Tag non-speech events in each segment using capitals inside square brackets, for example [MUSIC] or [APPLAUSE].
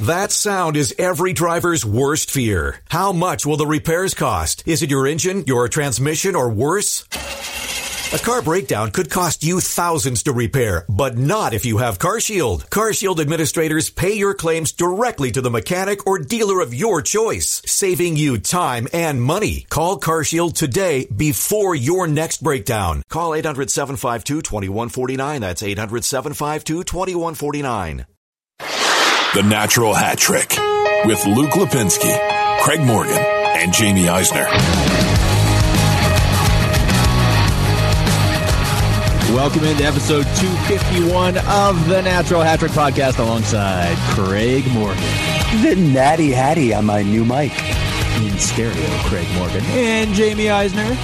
That sound is every driver's worst fear. How much will the repairs cost? Is it your engine, your transmission, or worse? A car breakdown could cost you thousands to repair, but not if you have CarShield. CarShield administrators pay your claims directly to the mechanic or dealer of your choice, saving you time and money. Call CarShield today before your next breakdown. Call 800-752-2149. That's 800-752-2149. The Natural Hat Trick with Luke Lapinski, Craig Morgan, and Jamie Eisner. Welcome into episode 251 of the Natural Hat Trick podcast alongside Craig Morgan. The natty hattie on my new mic. In stereo, Craig Morgan. And Jamie Eisner.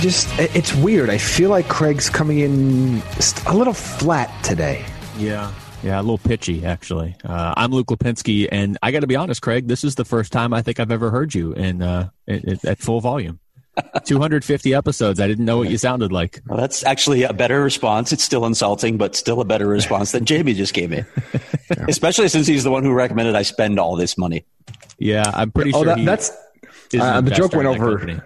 Just, it's weird. I feel like Craig's coming in a little flat today. Yeah. Yeah, a little pitchy, actually. Uh, I'm Luke Lapinski, and I got to be honest, Craig, this is the first time I think I've ever heard you in uh, at full volume. [LAUGHS] 250 episodes. I didn't know what you sounded like. Well, that's actually a better response. It's still insulting, but still a better response than Jamie just gave me. [LAUGHS] Especially since he's the one who recommended I spend all this money. Yeah, I'm pretty oh, sure. That, that's uh, the joke went over.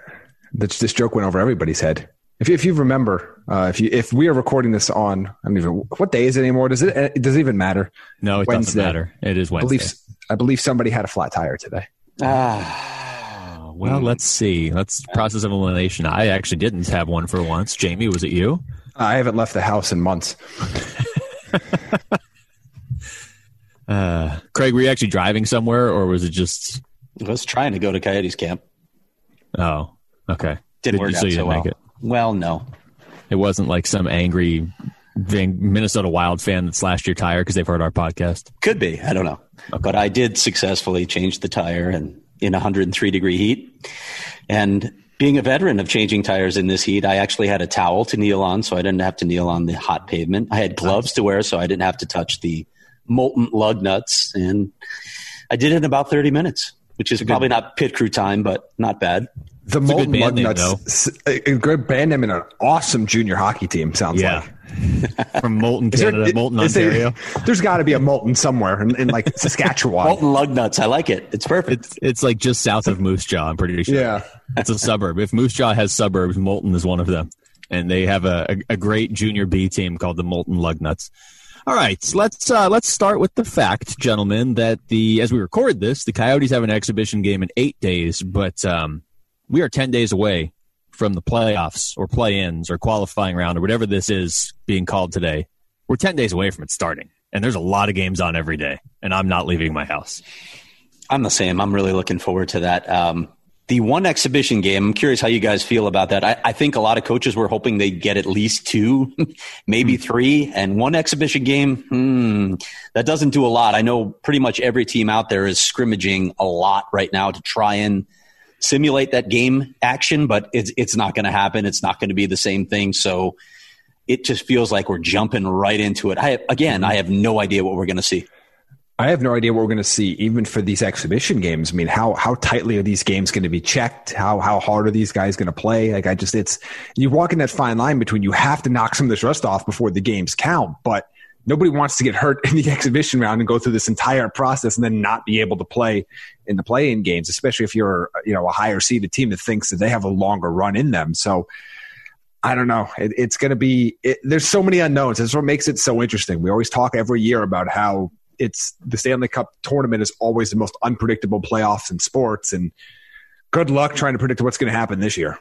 This, this joke went over everybody's head. If you, if you remember, uh, if you if we are recording this on, I don't even what day is it anymore? Does it? It does it even matter? No, it Wednesday. doesn't matter. It is Wednesday. I believe, I believe somebody had a flat tire today. Ah, [SIGHS] well, let's see. Let's process of elimination. I actually didn't have one for once. Jamie, was it you? I haven't left the house in months. [LAUGHS] uh, Craig, were you actually driving somewhere, or was it just? I was trying to go to Coyotes camp. Oh, okay. Didn't Did, work so out so well. Well, no. It wasn't like some angry Minnesota Wild fan that slashed your tire because they've heard our podcast. Could be. I don't know. Okay. But I did successfully change the tire and in 103 degree heat. And being a veteran of changing tires in this heat, I actually had a towel to kneel on, so I didn't have to kneel on the hot pavement. I had gloves to wear, so I didn't have to touch the molten lug nuts. And I did it in about 30 minutes, which is probably not pit crew time, but not bad. The it's Molten Lug Nuts, a, a good band name and an awesome junior hockey team. Sounds yeah. like [LAUGHS] from Molten Canada, there, Molten Ontario. There, [LAUGHS] there's got to be a Molten somewhere in, in like Saskatchewan. Molten Lug Nuts, I like it. It's perfect. It's, it's, like just south of Moose Jaw. I'm pretty sure. Yeah, it's a suburb. If Moose Jaw has suburbs, Molten is one of them, and they have a, a, a great junior B team called the Molten Lug Nuts. All right, let's uh, let's start with the fact, gentlemen, that the as we record this, the Coyotes have an exhibition game in eight days, but um, we are 10 days away from the playoffs or play ins or qualifying round or whatever this is being called today. We're 10 days away from it starting. And there's a lot of games on every day. And I'm not leaving my house. I'm the same. I'm really looking forward to that. Um, the one exhibition game, I'm curious how you guys feel about that. I, I, think a lot of coaches were hoping they'd get at least two, [LAUGHS] maybe hmm. three, and one exhibition game. Hmm, that doesn't do a lot. I know pretty much every team out there is scrimmaging a lot right now to try and simulate that game action, but it's it's not going to happen. It's not going to be the same thing. So it just feels like we're jumping right into it. I again, I have no idea what we're going to see. I have no idea what we're going to see, even for these exhibition games. I mean, how how tightly are these games going to be checked? How how hard are these guys going to play? Like, I just it's you walk in that fine line between you have to knock some of this rust off before the games count, but nobody wants to get hurt in the [LAUGHS] exhibition round and go through this entire process and then not be able to play in the play-in games, especially if you're you know a higher seeded team that thinks that they have a longer run in them. So I don't know. It, it's going to be. It, there's so many unknowns. That's what makes it so interesting. We always talk every year about how it's the Stanley Cup tournament is always the most unpredictable playoffs in sports and good luck trying to predict what's going to happen this year.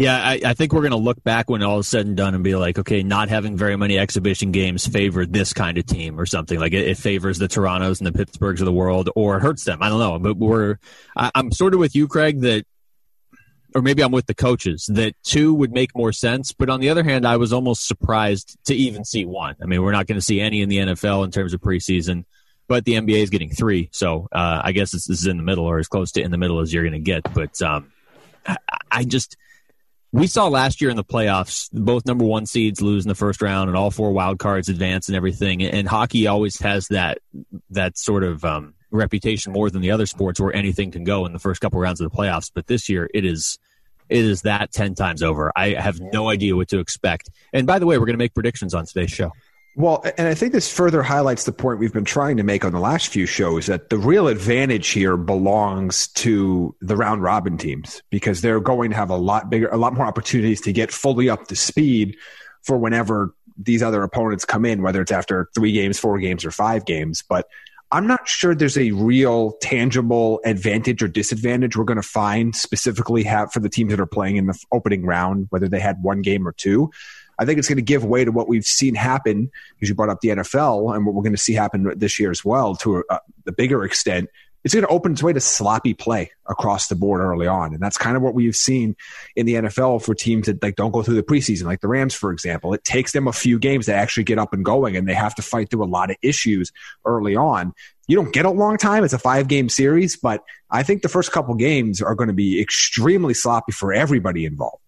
Yeah, I, I think we're going to look back when all is said and done and be like, okay, not having very many exhibition games favored this kind of team or something. Like it, it favors the Torontos and the Pittsburghs of the world or hurts them. I don't know. But we're, I, I'm sort of with you, Craig, that or maybe I'm with the coaches that two would make more sense. But on the other hand, I was almost surprised to even see one. I mean, we're not going to see any in the NFL in terms of preseason, but the NBA is getting three. So uh, I guess this, is in the middle or as close to in the middle as you're going to get. But um, I, I just we saw last year in the playoffs both number one seeds lose in the first round and all four wild cards advance and everything. And hockey always has that that sort of um, reputation more than the other sports where anything can go in the first couple rounds of the playoffs. But this year it is it is that ten times over. I have no idea what to expect. And by the way, we're going to make predictions on today's show. Well, and I think this further highlights the point we've been trying to make on the last few shows that the real advantage here belongs to the round robin teams because they're going to have a lot bigger, a lot more opportunities to get fully up to speed for whenever these other opponents come in, whether it's after three games, four games, or five games. But I'm not sure there's a real tangible advantage or disadvantage we're going to find specifically have for the teams that are playing in the opening round, whether they had one game or two. I think it's going to give way to what we've seen happen because you brought up the NFL and what we're going to see happen this year as well to a, a bigger extent. It's going to open its way to sloppy play across the board early on, and that's kind of what we've seen in the NFL for teams that like don't go through the preseason, like the Rams, for example. It takes them a few games to actually get up and going, and they have to fight through a lot of issues early on. You don't get a long time; it's a five game series, but I think the first couple games are going to be extremely sloppy for everybody involved.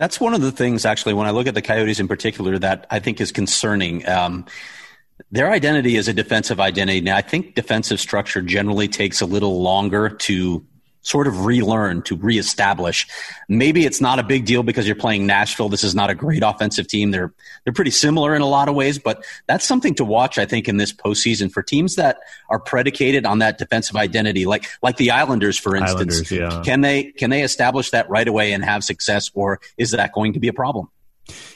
That's one of the things, actually, when I look at the Coyotes in particular, that I think is concerning. Um, their identity is a defensive identity. Now, I think defensive structure generally takes a little longer to sort of relearn to reestablish. Maybe it's not a big deal because you're playing Nashville. This is not a great offensive team. They're they're pretty similar in a lot of ways, but that's something to watch. I think in this postseason for teams that are predicated on that defensive identity, like like the Islanders, for instance. Islanders, yeah. Can they can they establish that right away and have success, or is that going to be a problem?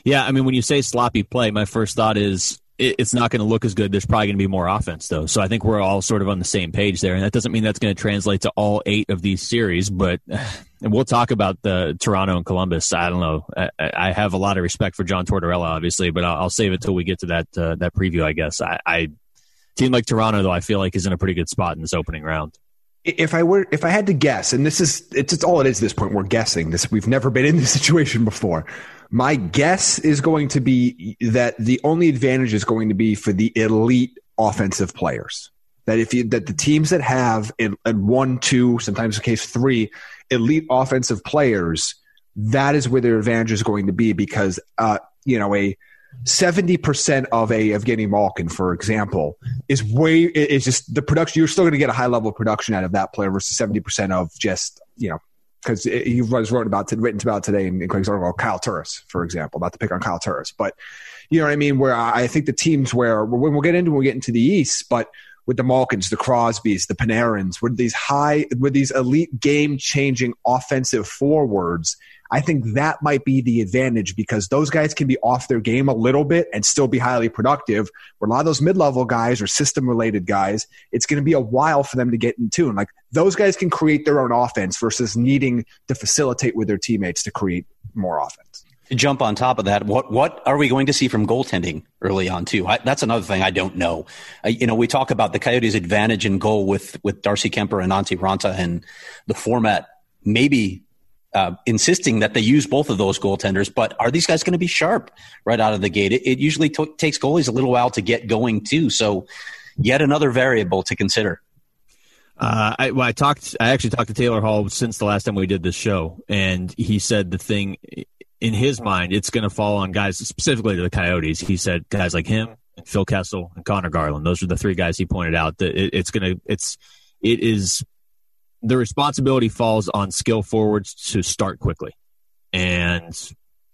Yeah, I mean, when you say sloppy play, my first thought is it's not going to look as good. There's probably going to be more offense, though. So I think we're all sort of on the same page there. And that doesn't mean that's going to translate to all eight of these series, but [SIGHS] and we'll talk about the Toronto and Columbus. I don't know. I, I have a lot of respect for John Tortorella, obviously, but I'll, I'll save it till we get to that uh, that preview. I guess I, I team like Toronto, though, I feel like is in a pretty good spot in this opening round. If I were, if I had to guess, and this is, it's, it's all it is. At this point, we're guessing. This we've never been in this [LAUGHS] situation before. My guess is going to be that the only advantage is going to be for the elite offensive players. That if you, that the teams that have in, in one, two, sometimes in case three elite offensive players, that is where their advantage is going to be because, uh, you know, a, 70% of a Evgeny Malkin, for example, is way, is just the production. You're still going to get a high level of production out of that player versus 70% of just, you know, because he was written about written about today in, in Craig's article, Kyle Turris, for example, not to pick on Kyle Turris, but you know what I mean. Where I think the teams where when we'll get into when we get into the East, but with the Malkins, the Crosbys, the Panarins, with these high, with these elite game changing offensive forwards, I think that might be the advantage because those guys can be off their game a little bit and still be highly productive. Where a lot of those mid level guys or system related guys, it's going to be a while for them to get in tune. Like those guys can create their own offense versus needing to facilitate with their teammates to create more offense. To jump on top of that, what what are we going to see from goaltending early on too? I, that's another thing I don't know. Uh, you know, we talk about the Coyotes' advantage in goal with with Darcy Kuemper and Antti Raanta and the format maybe uh, insisting that they use both of those goaltenders. But are these guys going to be sharp right out of the gate? It, it usually t- takes goalies a little while to get going too. So yet another variable to consider. Uh, I, well, I talked. I actually talked to Taylor Hall since the last time we did this show, and he said the thing in his mind, it's going to fall on guys specifically to the Coyotes. He said guys like him, Phil Kessel, and Conor Garland. Those are the three guys he pointed out. That it, it's going to. It's it is the responsibility falls on skill forwards to start quickly. And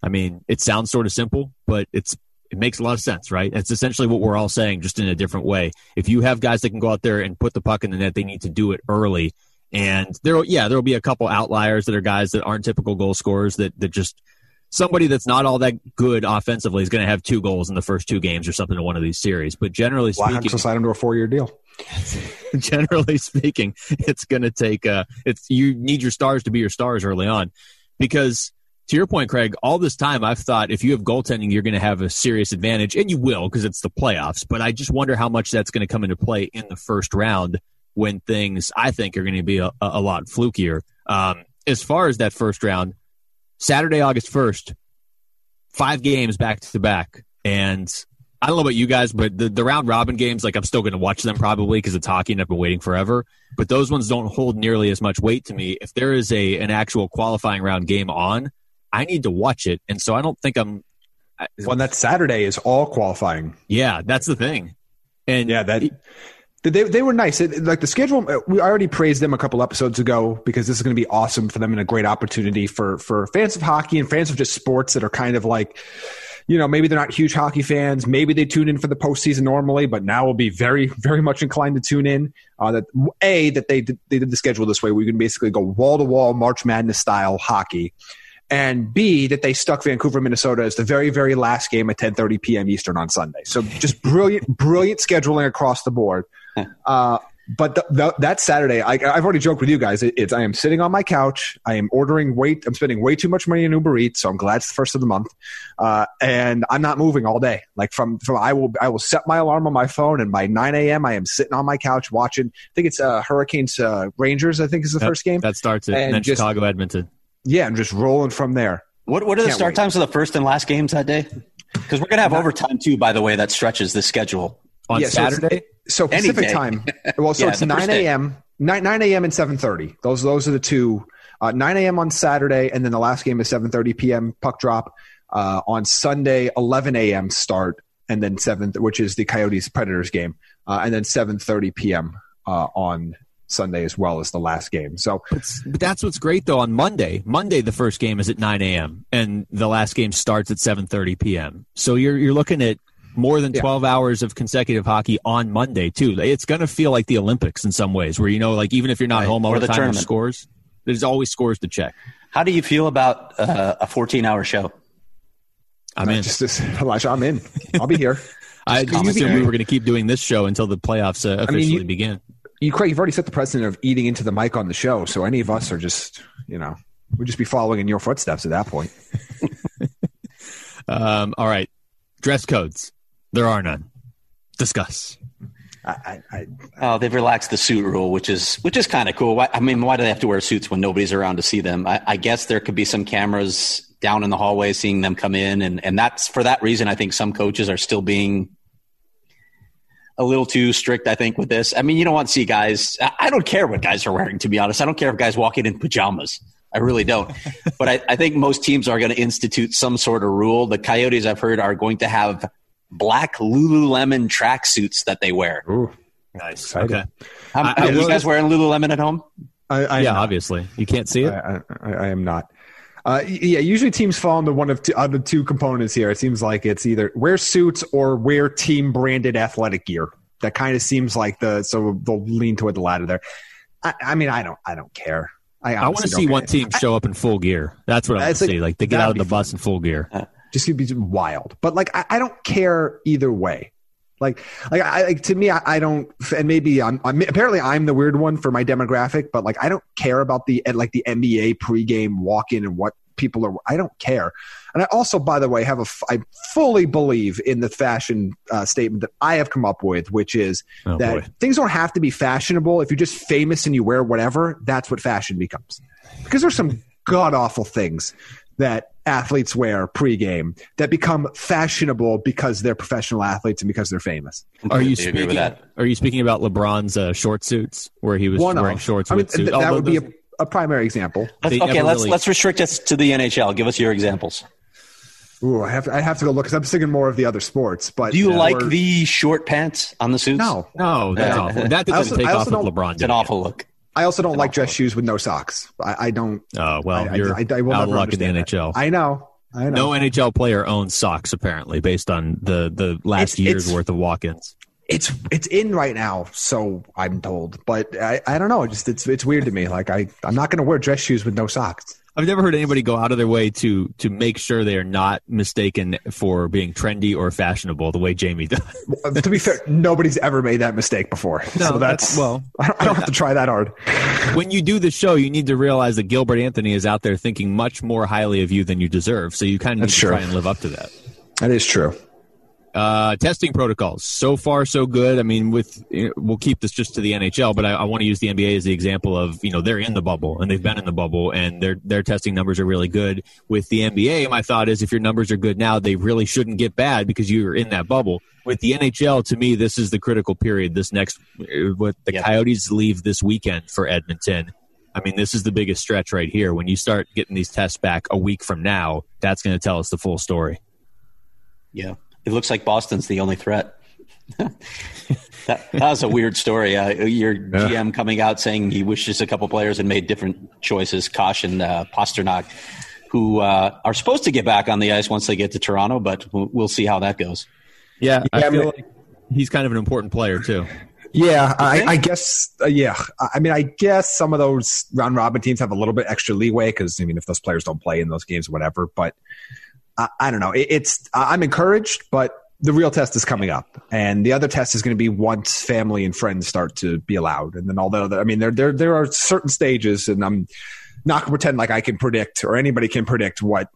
I mean, it sounds sort of simple, but it's it makes a lot of sense, right? It's essentially what we're all saying, just in a different way. If you have guys that can go out there and put the puck in the net, they need to do it early. And there, yeah, there will be a couple outliers that are guys that aren't typical goal scorers that that just somebody that's not all that good offensively is going to have two goals in the first two games or something in one of these series. But generally speaking, sign him to a four-year deal. [LAUGHS] generally speaking, it's going to take. Uh, it's you need your stars to be your stars early on, because to your point, Craig, all this time I've thought if you have goaltending, you're going to have a serious advantage, and you will because it's the playoffs. But I just wonder how much that's going to come into play in the first round when things I think are going to be a, a lot flukier. Um, as far as that first round, Saturday, August first, five games back to back, and I don't know about you guys, but the, the round robin games, like I'm still going to watch them probably because it's hockey and I've been waiting forever. But those ones don't hold nearly as much weight to me. If there is a an actual qualifying round game on, I need to watch it, and so I don't think I'm. Well, that Saturday is all qualifying. Yeah, that's the thing. And yeah, that they they were nice. It, like the schedule, we already praised them a couple episodes ago because this is going to be awesome for them and a great opportunity for for fans of hockey and fans of just sports that are kind of like you know, maybe they're not huge hockey fans. Maybe they tune in for the postseason normally, but now will be very, very much inclined to tune in. Uh, that a that they did, they did the schedule this way, where you can basically go wall to wall March Madness style hockey, and B that they stuck Vancouver, Minnesota as the very, very last game at 10:30 p.m. Eastern on Sunday. So just brilliant, brilliant scheduling across the board. Uh, but the, the, that Saturday, I, have already joked with you guys. It, it's I am sitting on my couch. I am ordering way. I'm spending way too much money in Uber Eats, so I'm glad it's the first of the month, uh, and I'm not moving all day. Like from from I will I will set my alarm on my phone, and by 9 a.m. I am sitting on my couch watching. I think it's uh, Hurricanes uh, Rangers. I think is the Yep, first game. that starts it, And and then just- Chicago, Edmonton. yeah, I'm just rolling from there. What What are the Can't start wait. times of the first and last games that day? Because we're gonna have overtime too. By the way, that stretches the schedule. On Yeah, Saturday. So Any Pacific time. [LAUGHS] Well, so Yeah, it's 9 a.m. 9, 9 a.m. and 7:30. Those those are the two. Uh, 9 a.m. on Saturday, and then the last game is 7:30 p.m. puck drop. Uh, on Sunday, 11 a.m. start, and then 7, which is the Coyotes Predators game, uh, and then 7:30 p.m. Uh, on Sunday as well as the last game. So But that's what's great though. On Monday, Monday the first game is at 9 a.m. and the last game starts at 7:30 p.m. So you're you're looking at more than Yeah. 12 hours of consecutive hockey on Monday too. It's going to feel like the Olympics in some ways, where you know, like even if you're not Right. home all Or the, the time, scores. There's always scores to check. How do you feel about uh, a 14 hour show? I'm in. just this, [LAUGHS] Elijah, I'm in. I'll be here. [LAUGHS] I just commentary. assumed we were going to keep doing this show until the playoffs uh, officially you- begin. You, Craig, you've already set the precedent of eating into the mic on the show, so any of us are just, you know, we'd just be following in your footsteps at that point. [LAUGHS] Um, all right, dress codes. There are none. Discuss. I, I, I, Oh, they've relaxed the suit rule, which is which is kind of cool. Why, I mean, why do they have to wear suits when nobody's around to see them? I, I guess there could be some cameras down in the hallway seeing them come in, and and that's for that reason. I think some coaches are still being a little too strict. I think with this. I mean, you don't want to see guys. I, I don't care what guys are wearing. To be honest, I don't care if guys walk in in pajamas. I really don't. [LAUGHS] but I, I think most teams are going to institute some sort of rule. The Coyotes, I've heard, are going to have black Lululemon tracksuits that they wear. ooh, Nice. Exciting. Okay. How, I- I are you guys wearing Lululemon at home? I, I yeah, not. obviously you can't see it. I, I, I am not. Uh, yeah, usually teams fall into one of two, of the two components here. It seems like it's either wear suits or wear team branded athletic gear. That kind of seems like the so they'll lean toward the latter there. I, I mean, I don't, I don't care. I, I want to see don't one team show up in full gear. That's what I want to see. Like they get out of be the bus in full gear. Just gonna be wild. But like, I, I don't care either way. Like, like I like to me, I, I don't, and maybe I'm, I'm apparently I'm the weird one for my demographic, but like I don't care about the like the NBA pregame walk in and what people are. I don't care. And I also, by the way, have a I fully believe in the fashion uh, statement that I have come up with, which is Oh, that boy. things don't have to be fashionable. If you're just famous and you wear whatever, that's what fashion becomes. Because there's some god awful things that athletes wear pregame that become fashionable because they're professional athletes and because they're famous. Are you speaking? with that? Are you speaking about LeBron's uh, short suits where he was One wearing of shorts I mean, with suits? th- that Although would be those- a, a primary example. Let's, okay, never let's really- let's restrict us to the NHL. Give us your examples. Ooh, I have to, I have to go look because I'm thinking more of the other sports. But Do you uh, like or- the short pants on the suits? No, no, that's Yeah. awful. That doesn't also- take off also of LeBron. It's an awful look. I also don't like dress shoes with no socks. I, I don't. Oh well, I, you're I, I, I will out of luck in the understand that. NHL. I know. I know. no NHL player owns socks apparently, based on the the last It's- year's it's- worth of walk-ins. It's it's in right now, so I'm told. But I, I don't know. Just it's it's weird to me. Like I I'm not going to wear dress shoes with no socks. I've never heard anybody go out of their way to to make sure they are not mistaken for being trendy or fashionable the way Jamie does. to be fair, nobody's ever made that mistake before. No, so that's, that's- well, I don't, I don't have to try that hard. when you do the show, you need to realize that Gilbert Anthony is out there thinking much more highly of you than you deserve. So you kind of need That's to true. try and live up to that. That is true. Uh, testing protocols so far so good. I mean, with we'll keep this just to the NHL, but I, I want to use the NBA as the example of you know they're in the bubble and they've been in the bubble and their their testing numbers are really good. With the NBA, my thought is if your numbers are good now, they really shouldn't get bad because you're in that bubble. With the NHL, to me, this is the critical period. This next, uh, what the. Coyotes leave this weekend for Edmonton. I mean, this is the biggest stretch right here. When you start getting these tests back a week from now, that's going to tell us the full story. Yeah, it looks like Boston's the only threat. [LAUGHS] that, that was a weird story. Uh, your GM coming out saying he wishes a couple players had made different choices. Kosh and uh, Pastrnak, who uh, are supposed to get back on the ice once they get to Toronto, but we'll, we'll see how that goes. Yeah, I Yeah, feel I like he's kind of an important player too. Yeah, I, I guess. Uh, yeah, I I mean, I guess some of those round robin teams have a little bit extra leeway because I mean, if those players don't play in those games, or whatever. But I, I don't know. It, it's I'm encouraged, but the real test is coming up, and the other test is going to be once family and friends start to be allowed, and then all the other. I mean, there there there are certain stages, and I'm not going to pretend like I can predict or anybody can predict what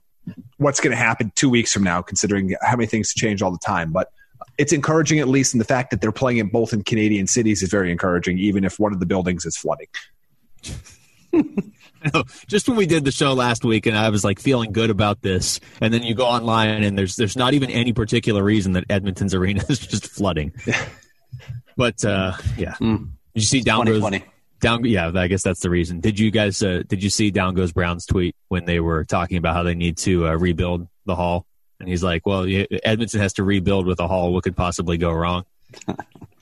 what's going to happen two weeks from now, considering how many things change all the time, but it's encouraging at least in the fact that they're playing it both in Canadian cities is very encouraging, even if one of the buildings is flooding. [LAUGHS] Just when we did the show last week, and I was like feeling good about this, and then you go online, and there's there's not even any particular reason that Edmonton's [LAUGHS] arena is just flooding. [LAUGHS] but uh, yeah, did you see down goes down? Yeah, I guess that's the reason. Did you guys? Uh, did you see down goes Brown's tweet when they were talking about how they need to uh, rebuild the hall? And he's like, "Well, Edmonton has to rebuild with a hall. What could possibly go wrong?"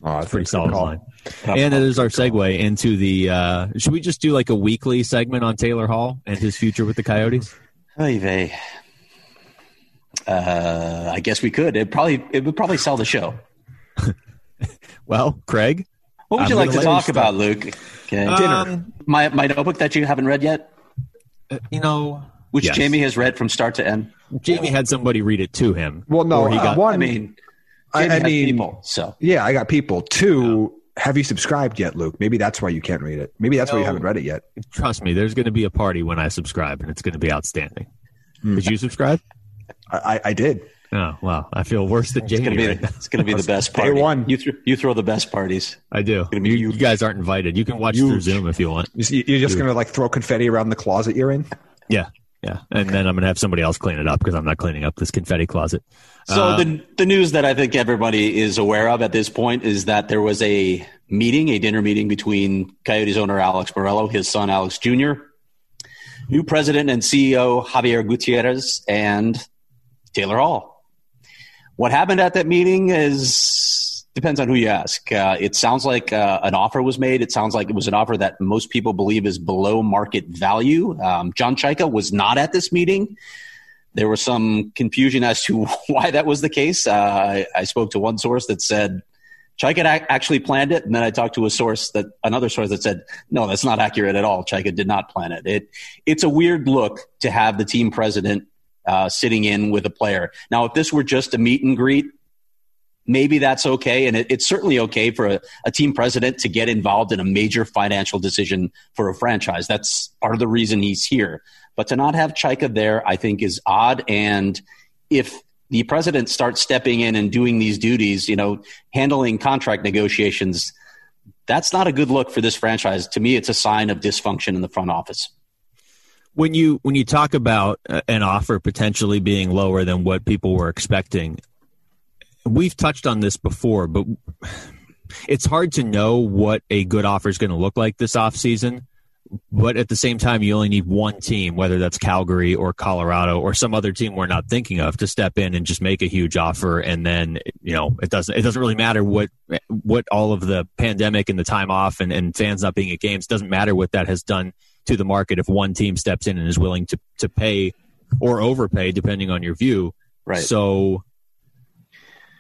Oh, that's Pretty solid line. And it is our segue into the. Uh, should we just do like a weekly segment on Taylor Hall and his future with the Coyotes? Oy vey. Uh, I guess we could. It probably it would probably sell the show. [LAUGHS] Well, Craig, What would I'm you like gonna to let talk about, Luke? Okay. Um, my my notebook that you haven't read yet, uh, you know, which Yes. Jamie has read from start to end. Jamie had somebody read it to him. Well, no, Or he uh, got, one. I mean, I- Jamie I mean- people. So yeah, I got people. Two, have you subscribed yet, Luke? Maybe that's why you can't read it. Maybe that's why you haven't read it yet. trust me, there's going to be a party when I subscribe, and it's going to be outstanding. Hmm. Did you subscribe? I, I, I did. Oh, wow. I feel worse than it's Jamie. gonna be right the, it's gonna be the [LAUGHS] best day party. one. You th- you throw the best parties. I do. You, you guys aren't invited. You can watch through Zoom if you want. You're just going to like throw confetti around the closet you're in? Yeah. Yeah. And then I'm going to have somebody else clean it up because I'm not cleaning up this confetti closet. So Uh, the the news that I think everybody is aware of at this point is that there was a meeting, a dinner meeting between Coyotes owner Alex Meruelo, his son Alex Jr., new president and CEO Javier Gutierrez, and Taylor Hall. What happened at that meeting is depends on who you ask. Uh, it sounds like uh, an offer was made. It sounds like it was an offer that most people believe is below market value. Um, John Chayka was not at this meeting there was some confusion as to [LAUGHS] why that was the case. Uh, I, I spoke to one source that said Chayka actually planned it, and then I talked to a source that another source that said no, that's not accurate at all. Chayka did not plan it. It it's a weird look to have the team president uh, sitting in with a player. Now, if this were just a meet and greet. Maybe that's okay. And it, it's certainly okay for a, a team president to get involved in a major financial decision for a franchise. That's part of the reason he's here. But to not have Chayka there, I think is odd. And if the president starts stepping in and doing these duties, you know, handling contract negotiations, that's not a good look for this franchise. To me, it's a sign of dysfunction in the front office. when you when you talk about uh, an offer potentially being lower than what people were expecting we've touched on this before but it's hard to know what a good offer is going to look like this offseason but at the same time you only need one team whether that's calgary or colorado or some other team we're not thinking of to step in and just make a huge offer and then you know it doesn't it doesn't really matter what what all of the pandemic and the time off and, and fans not being at games doesn't matter what that has done to the market if one team steps in and is willing to to pay or overpay depending on your view Right. so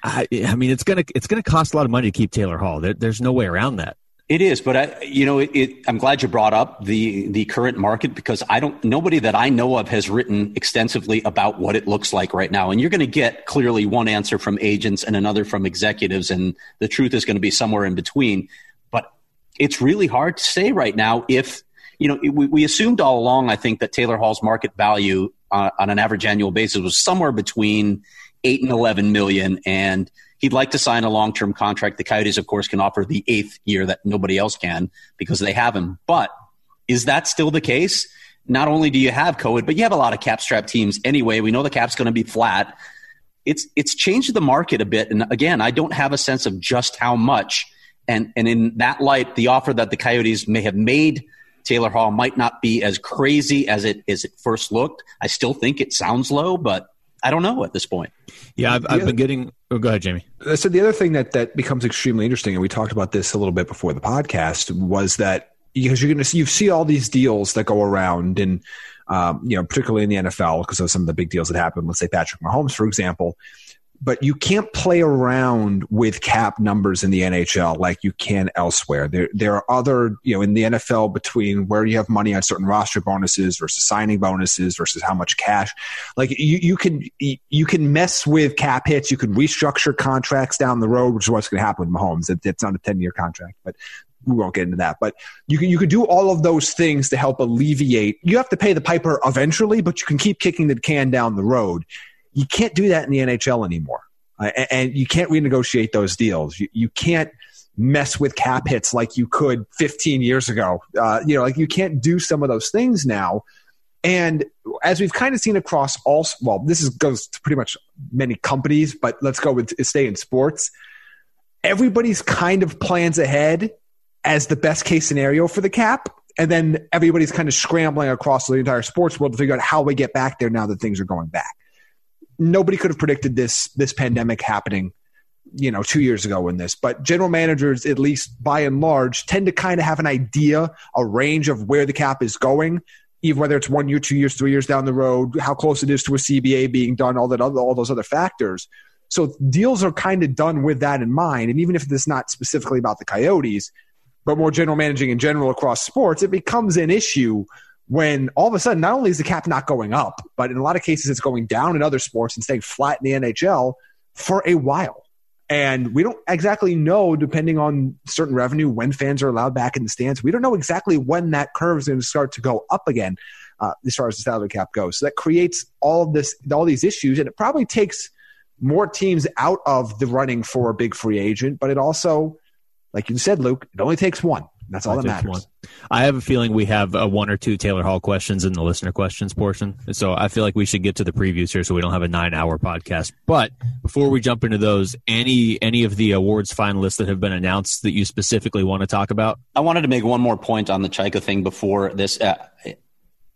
I, I mean, it's gonna it's gonna cost a lot of money to keep Taylor Hall. There, there's no way around that. It is, but I, you know, it, it, I'm glad you brought up the the current market because I don't. Nobody that I know of has written extensively about what it looks like right now, and you're going to get clearly one answer from agents and another from executives, and the truth is going to be somewhere in between. But it's really hard to say right now if you know. we, we assumed all along, I think, that Taylor Hall's market value uh, on an average annual basis was somewhere between eight and eleven million, and He'd like to sign a long term contract. The Coyotes, of course, can offer the eighth year that nobody else can because they have him. But is that still the case? Not only do you have COVID, but you have a lot of cap strap teams anyway. We know the cap's going to be flat. It's it's changed the market a bit. And again, I don't have a sense of just how much. And and in that light, the offer that the Coyotes may have made Taylor Hall might not be as crazy as it as it first looked. I still think it sounds low, but I don't know at this point. Yeah, I've, I've been getting. Oh, go ahead, Jamie. So the other thing that that becomes extremely interesting, and we talked about this a little bit before the podcast, was that because you're going to see you see all these deals that go around, and um, you know, particularly in the NFL, because of some of the big deals that happen. Let's say Patrick Mahomes, for example, but you can't play around with cap numbers in the NHL like you can elsewhere. There, there are other, you know, in the NFL between where you have money on certain roster bonuses versus signing bonuses versus how much cash. Like you, you can, you can mess with cap hits. You can restructure contracts down the road, which is what's going to happen with Mahomes. It, it's not a 10 year contract, but we won't get into that. But you can, you could do all of those things to help alleviate. You have to pay the piper eventually, but you can keep kicking the can down the road you can't do that in the NHL anymore. Uh, and, you can't renegotiate those deals. You, you can't mess with cap hits like you could 15 years ago. Uh, you know, like you can't do some of those things now. And as we've kind of seen across all, well, this is, goes to pretty much many companies, but let's go with stay in sports. Everybody's kind of plans ahead as the best case scenario for the cap. And then everybody's kind of scrambling across the entire sports world to figure out how we get back there now that things are going back nobody could have predicted this this pandemic happening you know two years ago in this but general managers at least by and large tend to kind of have an idea a range of where the cap is going even whether it's one year two years three years down the road how close it is to a cba being done all that other, all those other factors. So deals are kind of done with that in mind. And even if it's not specifically about the coyotes but more general managing in general across sports it becomes an issue when all of a sudden, not only is the cap not going up, but in a lot of cases, it's going down in other sports and staying flat in the NHL for a while. And we don't exactly know, depending on certain revenue, when fans are allowed back in the stands. We don't know exactly when that curve is going to start to go up again, uh, as far as the salary cap goes. So that creates all this, all these issues, and it probably takes more teams out of the running for a big free agent. But it also, like you said, Luke, it only takes one. That's all that matters. One. I have a feeling we have uh, one or two Taylor Hall questions in the listener questions portion. So I feel like we should get to the previews here so we don't have a nine hour podcast. But before we jump into those, any any of the awards finalists that have been announced that you specifically want to talk about? I wanted to make one more point on the Chayka thing before this. Uh,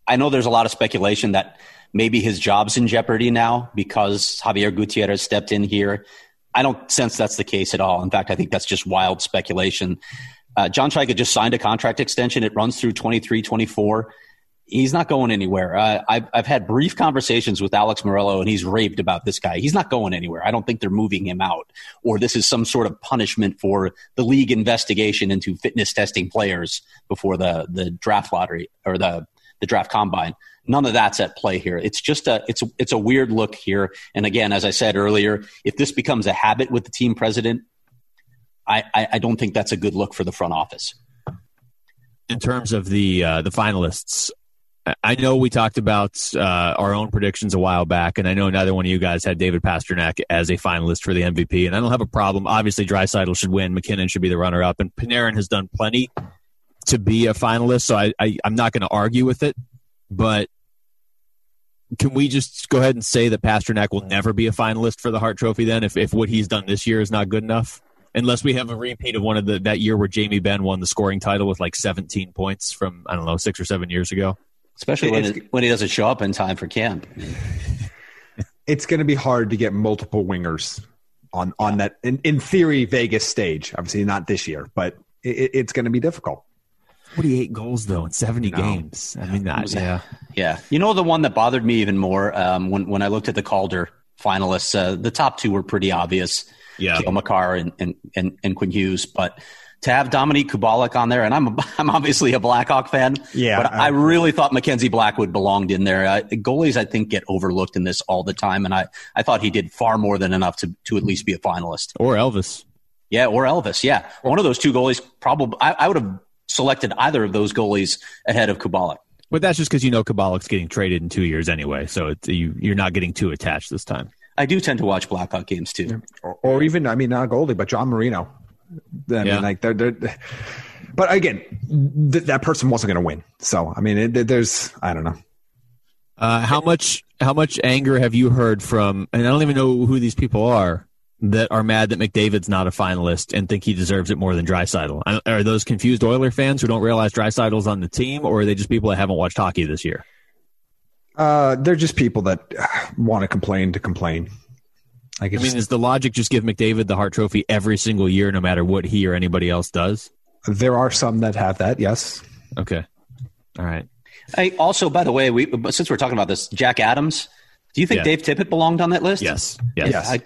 I know there's a lot of speculation that maybe his job's in jeopardy now because Javier Gutierrez stepped in here. I don't sense that's the case at all. In fact, I think that's just wild speculation. Uh, John Chayka just signed a contract extension. It runs through 23, 24. He's not going anywhere. Uh, I've, I've had brief conversations with Alex Meruelo, and he's raved about this guy. He's not going anywhere. I don't think they're moving him out, or this is some sort of punishment for the league investigation into fitness testing players before the, the draft lottery or the, the draft combine. None of that's at play here. It's just a it's it's a weird look here. And again, as I said earlier, if this becomes a habit with the team president, I, I, don't think that's a good look for the front office. In terms of the uh, the finalists, I know we talked about uh, our own predictions a while back, and I know neither one of you guys had David Pastrnak as a finalist for the MVP, and I don't have a problem. Obviously, Draisaitl should win, MacKinnon should be the runner-up, and Panarin has done plenty to be a finalist, so I, I I'm not going to argue with it. But can we just go ahead and say that Pastrnak will never be a finalist for the Hart Trophy then, if if what he's done this year is not good enough? Unless we have a repeat of one of the that year where Jamie Benn won the scoring title with like 17 points from I don't know six or seven years ago. Especially when, it, when he doesn't show up in time for camp. [LAUGHS] it's going to be hard to get multiple wingers on on that in, in theory Vegas stage. Obviously not this year, but it, it's going to be difficult. 48 goals though in 70 no. games. I mean that Was, yeah. Yeah. You know the one that bothered me even more um, when when I looked at the Calder finalists, uh, the top two were pretty obvious Yeah. Cale Makar and, and, and, and Quinn Hughes. But to have Dominik Kubalik on there, and I'm, a, [LAUGHS] I'm obviously a Blackhawk fan. Yeah, But I, really thought Mackenzie Blackwood belonged in there. Uh, goalies, I think, get overlooked in this all the time. And I, I thought he did far more than enough to, to at least be a finalist. Or Elvis. Yeah, or Elvis. Yeah. One of those two goalies, probably, I, I would have selected either of those goalies ahead of Kubalik. But that's just because you know Kubalik's getting traded in two years anyway, so it's, you, you're not getting too attached this time. I do tend to watch Blackhawk games too. or, or even I mean not Goldie, but John Marino. I Yeah. mean, like they're, they're but again, th- that person wasn't going to win. So I mean, it, there's I don't know. Uh, how much how much anger have you heard from? And I don't even know who these people are that are mad that McDavid's not a finalist and think he deserves it more than Draisaitl. Are those confused Oiler fans who don't realize Draisaitl's on the team, or are they just people that haven't watched hockey this year? Uh, they're just people that want to complain to complain. Like I it's, mean, is the logic just give McDavid the Hart Trophy every single year, no matter what he or anybody else does? there are some that have that. Yes. Okay, all right. Hey, also, by the way, we since we're talking about this, Jack Adams. Do you think Yeah. Dave Tippett belonged on that list? Yes, yes. Yes. I,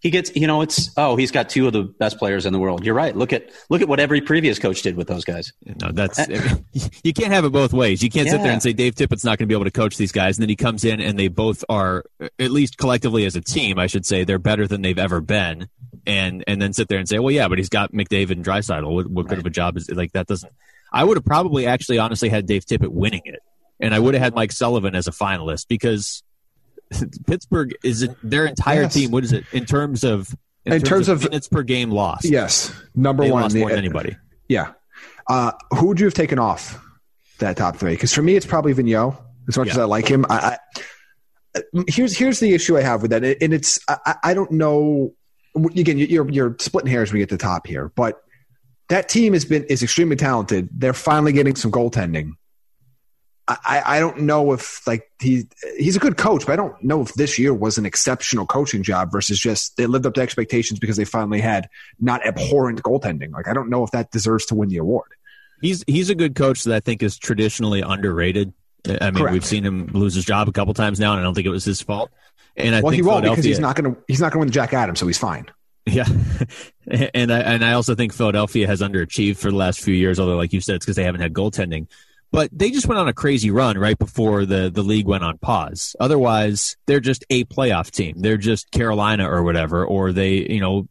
he gets, you know, it's oh, he's got two of the best players in the world. You're right. Look at look at what every previous coach did with those guys. No, that's eh. [LAUGHS] you can't have it both ways. You can't sit there and say Dave Tippett's not going to be able to coach these guys, and then he comes in and they both are, at least collectively as a team, I should say, they're better than they've ever been, and and then sit there and say, well, yeah, but he's got McDavid and Draisaitl. What, what good of a job is like that? Doesn't I would have probably actually honestly had Dave Tippett winning it, and I would have had Mike Sullivan as a finalist because [LAUGHS] Pittsburgh is their entire Yes. team. What is it in terms of In terms of- minutes per game lost? Yes. Number they one. lost the- more than anybody. Yeah. Uh, who would you have taken off that top three? Because for me, it's probably Vigneault. As much Yeah. as I like him, I, I, here's here's the issue I have with that, and it's I, I- don't know. Again, you're you're splitting hairs when we get to the top here, but that team has been is extremely talented. They're finally getting some goaltending. I, I don't know if like he he's a good coach, but I don't know if this year was an exceptional coaching job versus just they lived up to expectations because they finally had not abhorrent goaltending. Like I don't know if that deserves to win the award. He's he's a good coach that I think is traditionally underrated. I mean, Correct. we've seen him lose his job a couple times now, and I don't think it was his fault. And I well, think he won't because he's not going to he's not going to win the Jack Adams, so he's fine. Yeah, [LAUGHS] and I and I also think Philadelphia has underachieved for the last few years. Although, like you said, it's because they haven't had goaltending. But they just went on a crazy run right before the the league went on pause. Otherwise, they're just a playoff team. They're just Carolina or whatever, or they you know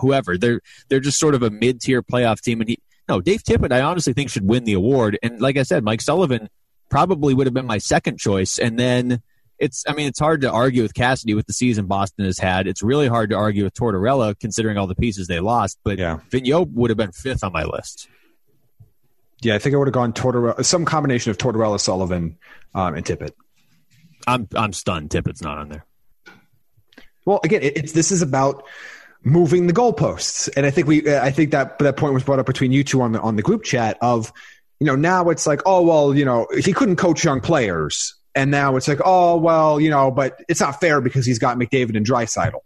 whoever. They're they're just sort of a mid tier playoff team. And he, no, Dave Tippett, I honestly think should win the award. And like I said, Mike Sullivan probably would have been my second choice. And then it's, I mean, it's hard to argue with Cassidy with the season Boston has had. It's really hard to argue with Tortorella considering all the pieces they lost. But Yeah. Vigneault would have been fifth on my list. Yeah, I think I would have gone Tortorella, some combination of Tortorella, Sullivan, um, and Tippett. I'm, I'm stunned. Tippett's not on there. Well, again, it, it's this is about moving the goalposts, and I think we, I think that that point was brought up between you two on the on the group chat of, you know, now it's like, oh well, you know, he couldn't coach young players, and now it's like, oh well, you know, but it's not fair because he's got McDavid and Draisaitl,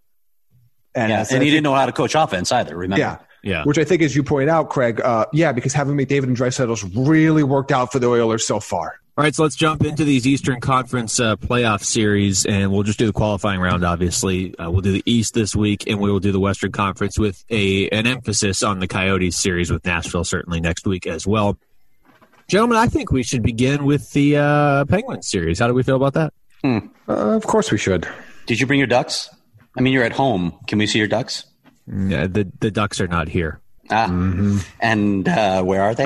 and, Yeah, and he didn't know how to coach offense either. Remember? yeah. Yeah. Which I think, as you pointed out, Craig, uh, yeah, because having McDavid and Draisaitl's really worked out for the Oilers so far. All right, so let's jump into these Eastern Conference uh, playoff series, and we'll just do the qualifying round. Obviously, uh, we'll do the East this week, and we will do the Western Conference with a an emphasis on the Coyotes series with Nashville certainly next week as well. Gentlemen, I think we should begin with the uh, Penguins series. How do we feel about that? Uh, of course, we should. Did you bring your ducks? I mean, you're at home. Can we see your ducks? Yeah, the the Ducks are not here. Ah, Mm-hmm. and uh, where are they?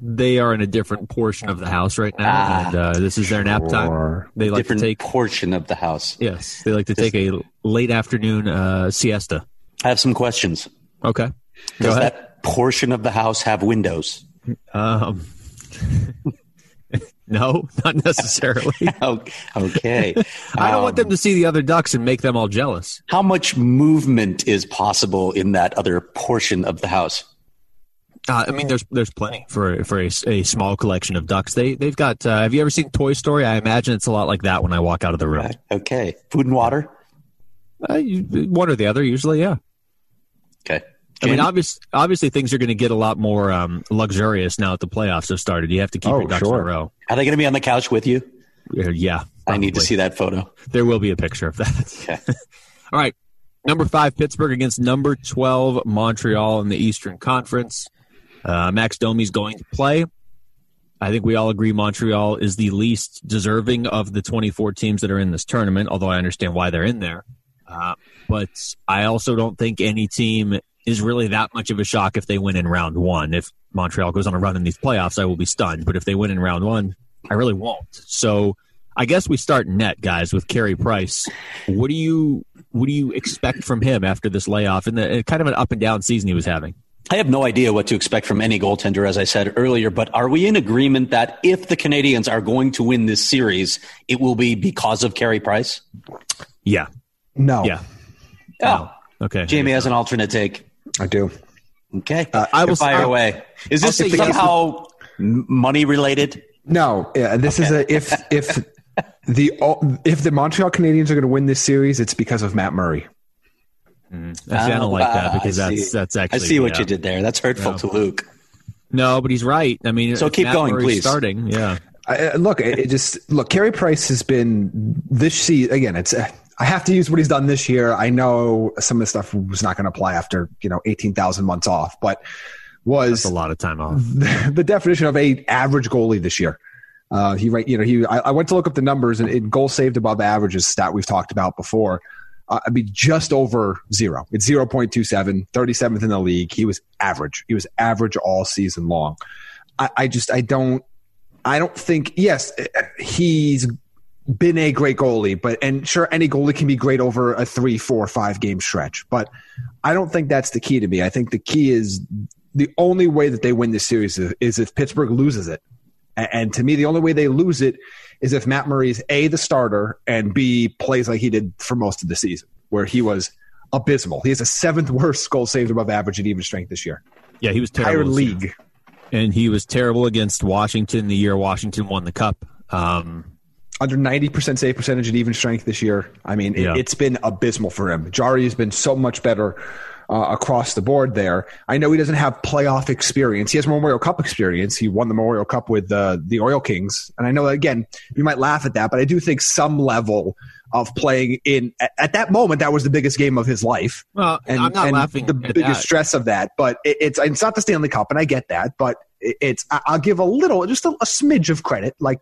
They are in a different portion of the house right now, Ah, and uh, this is their nap time. They like Different to take portion of the house. yes, they like to take a late afternoon uh, siesta. I have some questions. Okay, Does that portion of the house have windows? Um, no, [LAUGHS] not necessarily. [LAUGHS] Okay. [LAUGHS] I don't want Um, them to see the other ducks and make them all jealous. How much movement is possible in that other portion of the house? Uh, I mean, there's there's plenty for for a, a small collection of ducks. They they've got. Uh, have you ever seen Toy Story? I imagine it's a lot like that when I walk out of the room. Okay. Food and water? Uh, you, one or the other, usually. Yeah. Okay. I mean, Jamie? obvious, obviously, things are going to get a lot more um, luxurious now that the playoffs have started. You have to keep Oh, your ducks in a row. Are they going to be on the couch with you? Uh, Yeah, I need to see that photo. There will be a picture of that. Okay. [LAUGHS] All right. Number five, Pittsburgh against number 12, Montreal in the Eastern Conference. Uh, Max Domi's going to play. I think we all agree Montreal is the least deserving of the 24 teams that are in this tournament, although I understand why they're in there. Uh, but I also don't think any team is really that much of a shock if they win in round one. If Montreal goes on a run in these playoffs, I will be stunned. But if they win in round one, I really won't. So I guess we start net, guys, with Carey Price. What do you what do you expect from him after this layoff and the kind of an up and down season he was having? I have no idea what to expect from any goaltender, as I said earlier, but are we in agreement that if the Canadians are going to win this series, it will be because of Carey Price? Yeah. No. Yeah. Oh. Okay. Jamie has an alternate take. I do. Okay. Uh, I will- fire I- away. Is this I'll somehow m- money related? No, yeah, this is a if if the if the Montreal Canadiens are going to win this series, it's because of Matt Murray. Actually, I don't like that because I that's that's actually. I see what yeah. you did there. That's hurtful Yeah. to Luke. No, but he's right. I mean, So keep Matt going, Murray's please. Starting, yeah. I, I- look, it, it just look. Carey Price has been this season again. It's uh, I have to use what he's done this year. I know some of the stuff was not going to apply after you know eighteen thousand months off, but was That's a lot of time off. the, [LAUGHS] the definition of a average goalie this year. Uh, he right, you know, he. I, I went to look up the numbers, and in goal saved above average is stat we've talked about before. Uh, I mean, just over zero. It's 0.27, 37th in the league. He was average. He was average all season long. I, I just, I don't, I don't think. Yes, he's been a great goalie, but and sure, any goalie can be great over a three, four, five game stretch. But I don't think that's the key to me. I think the key is the only way that they win this series is, is if Pittsburgh loses it. A- And to me, the only way they lose it is if Matt Murray is A, the starter, and B, plays like he did for most of the season, where he was abysmal. He has a seventh worst goal saved above average at even strength this year. Yeah, he was Entire terrible. year. league. and he was terrible against Washington the year Washington won the cup. Um, Under 90% save percentage and even strength this year. I mean, it, Yeah. it's been abysmal for him. Jarry has been so much better uh, across the board there. I know he doesn't have playoff experience. He has Memorial Cup experience. He won the Memorial Cup with uh, the Oil Kings. And I know, again, you might laugh at that, but I do think some level of playing in at, at that moment, that was the biggest game of his life. well, And, I'm not and laughing the biggest that. stress of that, but it, it's it's not the Stanley Cup, and I get that, but it's I'll give a little, just a, a smidge of credit, like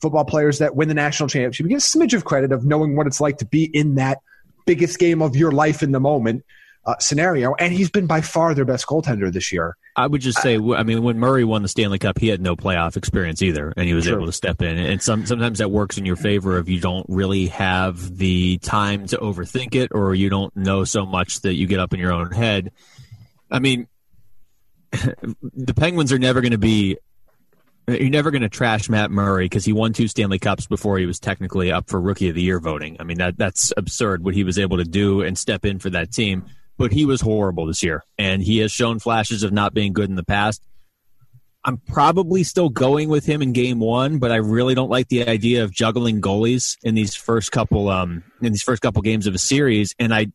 football players that win the national championship, you get a smidge of credit of knowing what it's like to be in that biggest game of your life in the moment uh, scenario, and he's been by far their best goaltender this year. I would just say, I mean, when Murray won the Stanley Cup, he had no playoff experience either, and he was True. able to step in. And some sometimes that works in your favor if you don't really have the time to overthink it, or you don't know so much that you get up in your own head. I mean, [LAUGHS] the Penguins are never going to be. You're never going to trash Matt Murray because he won two Stanley Cups before he was technically up for Rookie of the Year voting. I mean that that's absurd what he was able to do and step in for that team. But he was horrible this year, and he has shown flashes of not being good in the past. I'm probably still going with him in game one, but I really don't like the idea of juggling goalies in these first couple um in these first couple games of a series. And I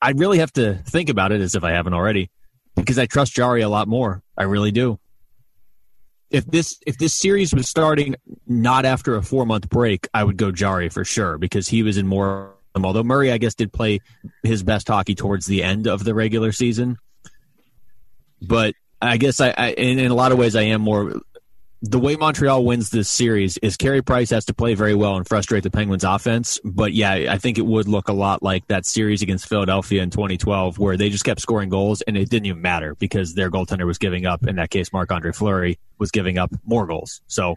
I really have to think about it as if I haven't already, because I trust Jarry a lot more. I really do. If this if this series was starting not after a four month break, I would go Jarry for sure because he was in more. Although Murray, I guess, did play his best hockey towards the end of the regular season, but I guess I, I in, in a lot of ways I am more. The way Montreal wins this series is Carey Price has to play very well and frustrate the Penguins' offense. But yeah, I think it would look a lot like that series against Philadelphia in 2012, where they just kept scoring goals and it didn't even matter because their goaltender was giving up. In that case, Marc Andre Fleury was giving up more goals. So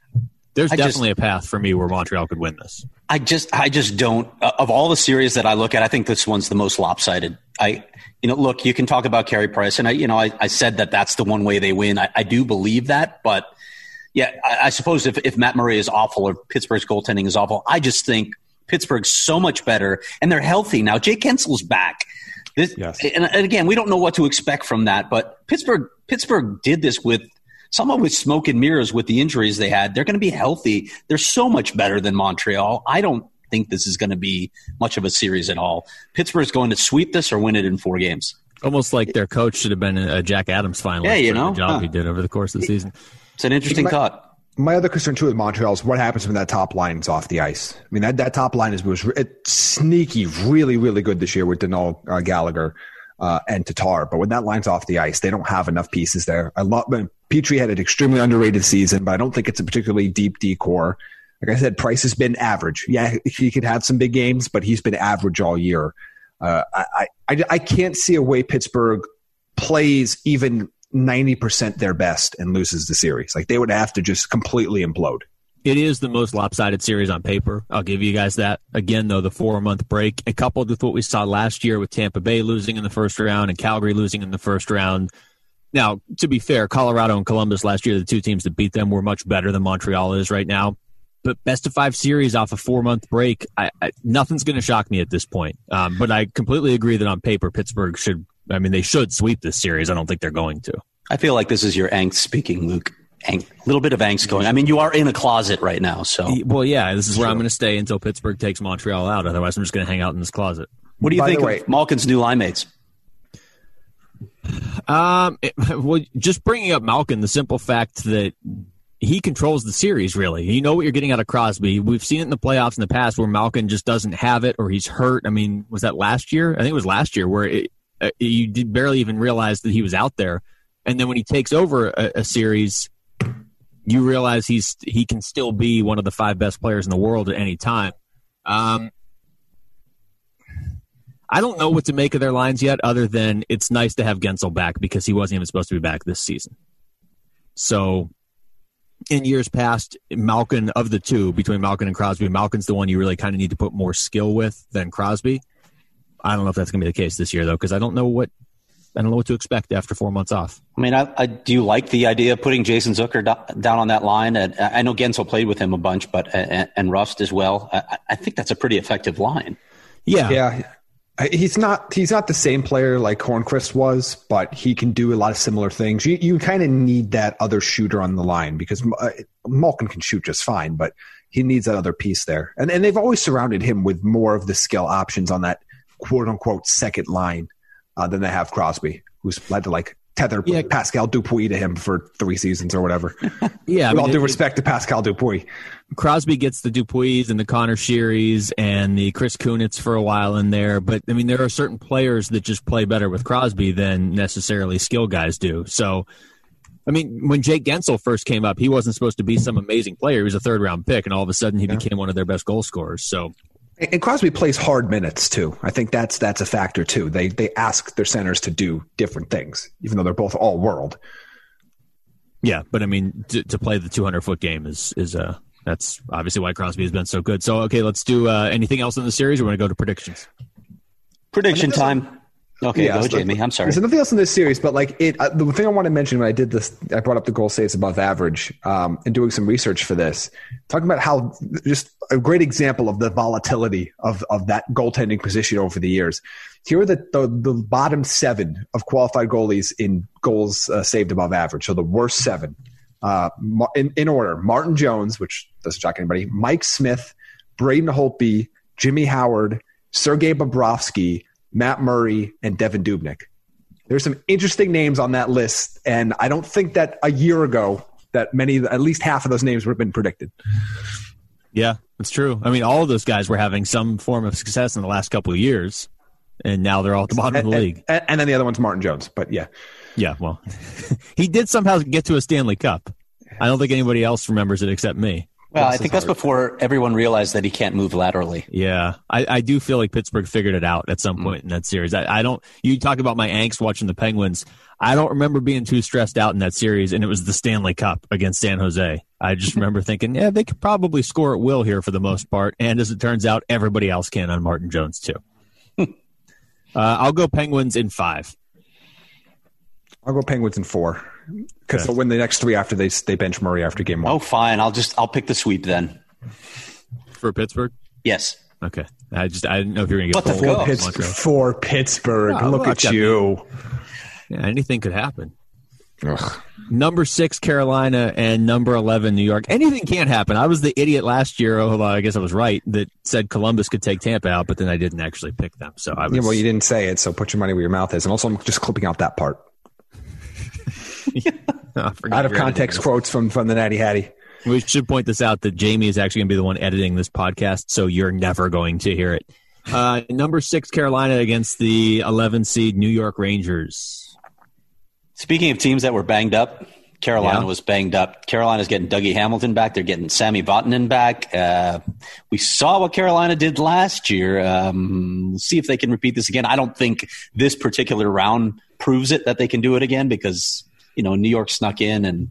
there's I just- definitely a path for me where Montreal could win this. I just, I just don't. uh, Of all the series that I look at, I think this one's the most lopsided. I, you know, look, you can talk about Carey Price, and I, you know, I, I said that that's the one way they win. I, I do believe that, but yeah, I, I suppose if, if Matt Murray is awful or Pittsburgh's goaltending is awful, I just think Pittsburgh's so much better, and they're healthy now. Jake Guentzel's back. This, Yes. and, and again, we don't know what to expect from that, but Pittsburgh, Pittsburgh did this with somewhat with smoke and mirrors with the injuries they had. They're going to be healthy. They're so much better than Montreal. I don't think this is going to be much of a series at all. Pittsburgh's going to sweep this or win it in four games. Almost like their coach should have been a Jack Adams finalist. Yeah, you for know, the job huh. he did over the course of the season. It's an interesting in thought. my other concern too with Montreal is what happens when that top line is off the ice. I mean, that, that top line is was it's sneaky, really, really good this year with Danault, uh, Gallagher, uh, and Tatar. But when that line's off the ice, they don't have enough pieces there. I love Petry had an extremely underrated season, but I don't think it's a particularly deep D core. Like I said, Price has been average. Yeah, he could have some big games, but he's been average all year. Uh, I, I, I can't see a way Pittsburgh plays even 90% their best and loses the series. Like they would have to just completely implode. It is the most lopsided series on paper. I'll give you guys that. Again, though, the four month break, coupled with what we saw last year with Tampa Bay losing in the first round and Calgary losing in the first round. Now, to be fair, Colorado and Columbus last year, the two teams that beat them, were much better than Montreal is right now. But best of five series off a four month break, I, I, nothing's going to shock me at this point. Um, but I completely agree that on paper, Pittsburgh should, I mean, they should sweep this series. I don't think they're going to. I feel like this is your angst speaking, Luke. A little bit of angst going. I mean, you are in a closet right now, so. Well, yeah, this is where I'm going to stay until Pittsburgh takes Montreal out. Otherwise, I'm just going to hang out in this closet. What do you By think way, of Malkin's new line mates? Um, it, [LAUGHS] well, just bringing up Malkin, the simple fact that he controls the series really. You know what you're getting out of Crosby. We've seen it in the playoffs in the past where Malkin just doesn't have it or he's hurt. I mean, was that last year? I think it was last year where it, you did barely even realize that he was out there. And then when he takes over a, a series, you realize he's he can still be one of the five best players in the world at any time. Um, I don't know what to make of their lines yet, other than it's nice to have Guentzel back because he wasn't even supposed to be back this season. So, in years past, Malkin of the two between Malkin and Crosby, Malkin's the one you really kind of need to put more skill with than Crosby. I don't know if that's going to be the case this year though, because I don't know what I don't know what to expect after four months off. I mean, I, I, do you like the idea of putting Jason Zucker do, down on that line? And I know Guentzel played with him a bunch, but and, and Rust as well. I, I, think that's a pretty effective line. Yeah, yeah. He's not he's not the same player like Hornqvist was, but he can do a lot of similar things. You you kind of need that other shooter on the line because uh, Malkin can shoot just fine, but he needs that other piece there. And and they've always surrounded him with more of the skill options on that quote unquote second line uh, than they have Crosby, who's led to like tether yeah. Pascal Dupuis to him for three seasons or whatever. [LAUGHS] yeah, with I mean, all due it, respect to Pascal Dupuis. Crosby gets the Dupuis and the Conor Shearys and the Chris Kunitz for a while in there, but I mean there are certain players that just play better with Crosby than necessarily skill guys do. So. I mean, when Jake Guentzel first came up, he wasn't supposed to be some amazing player. He was a third round pick, and all of a sudden he yeah. became one of their best goal scorers. So and Crosby plays hard minutes too. I think that's that's a factor too. They they ask their centers to do different things, even though they're both all world. Yeah, but I mean, to, to play the 200 foot game is is uh that's obviously why Crosby has been so good. So okay, let's do uh, anything else in the series. We're going to go to predictions. Prediction time. Okay, yeah, go, Jamie. I'm sorry. There's nothing else in this series, but like it, uh, the thing I want to mention when I did this, I brought up the goal saves above average, um, and doing some research for this, talking about how just a great example of the volatility of of that goaltending position over the years. Here are the the, the bottom seven of qualified goalies in goals uh, saved above average. So the worst seven, uh, in, in order: Martin Jones, which doesn't shock anybody, Mike Smith, Braden Holtby, Jimmy Howard, Sergei Bobrovsky. Matt Murray, and Devan Dubnyk. There's some interesting names on that list, and I don't think that a year ago that many, at least half of those names would have been predicted. Yeah, that's true. I mean, all of those guys were having some form of success in the last couple of years, and now they're all at the bottom and, of the league. And, and, then the other one's Martin Jones, but yeah, yeah. Well, [LAUGHS] he did somehow get to a Stanley Cup. I don't think anybody else remembers it except me. Well, I think that's before everyone realized that he can't move laterally. Yeah, I, I do feel like Pittsburgh figured it out at some mm. point in that series. I, I, don't. You talk about my angst watching the Penguins. I don't remember being too stressed out in that series, and it was the Stanley Cup against San Jose. I just [LAUGHS] remember thinking, yeah, they could probably score at will here for the most part. And as it turns out, everybody else can on Martin Jones too. [LAUGHS] uh, I'll go Penguins in five. I'll go Penguins in four because okay. they'll win the next three after they they bench Murray after game one. Oh, fine. I'll just I'll pick the sweep then. For Pittsburgh. Yes. Okay. I just I didn't know if you were going to get for, Pittsburgh, for Pittsburgh. Oh, look, at you. Yeah, anything could happen. Ugh. Number six, Carolina, and number 11, New York. Anything can't happen. I was the idiot last year. Oh, I guess I was right that said Columbus could take Tampa out, but then I didn't actually pick them. So I was. Yeah, well, you didn't say it, so put your money where your mouth is. And also, I'm just clipping out that part. [LAUGHS] Out of context quotes from from the Natty Hattie. We should point this out that Jamie is actually going to be the one editing this podcast, so you're never going to hear it. Uh, number six, Carolina against the 11 seed New York Rangers. Speaking of teams that were banged up, Carolina Yeah. was banged up. Carolina's getting Dougie Hamilton back. They're getting Sami Vatanen back. Uh, we saw what Carolina did last year. Um, we'll see if they can repeat this again. I don't think this particular round proves it that they can do it again because you know New York snuck in and.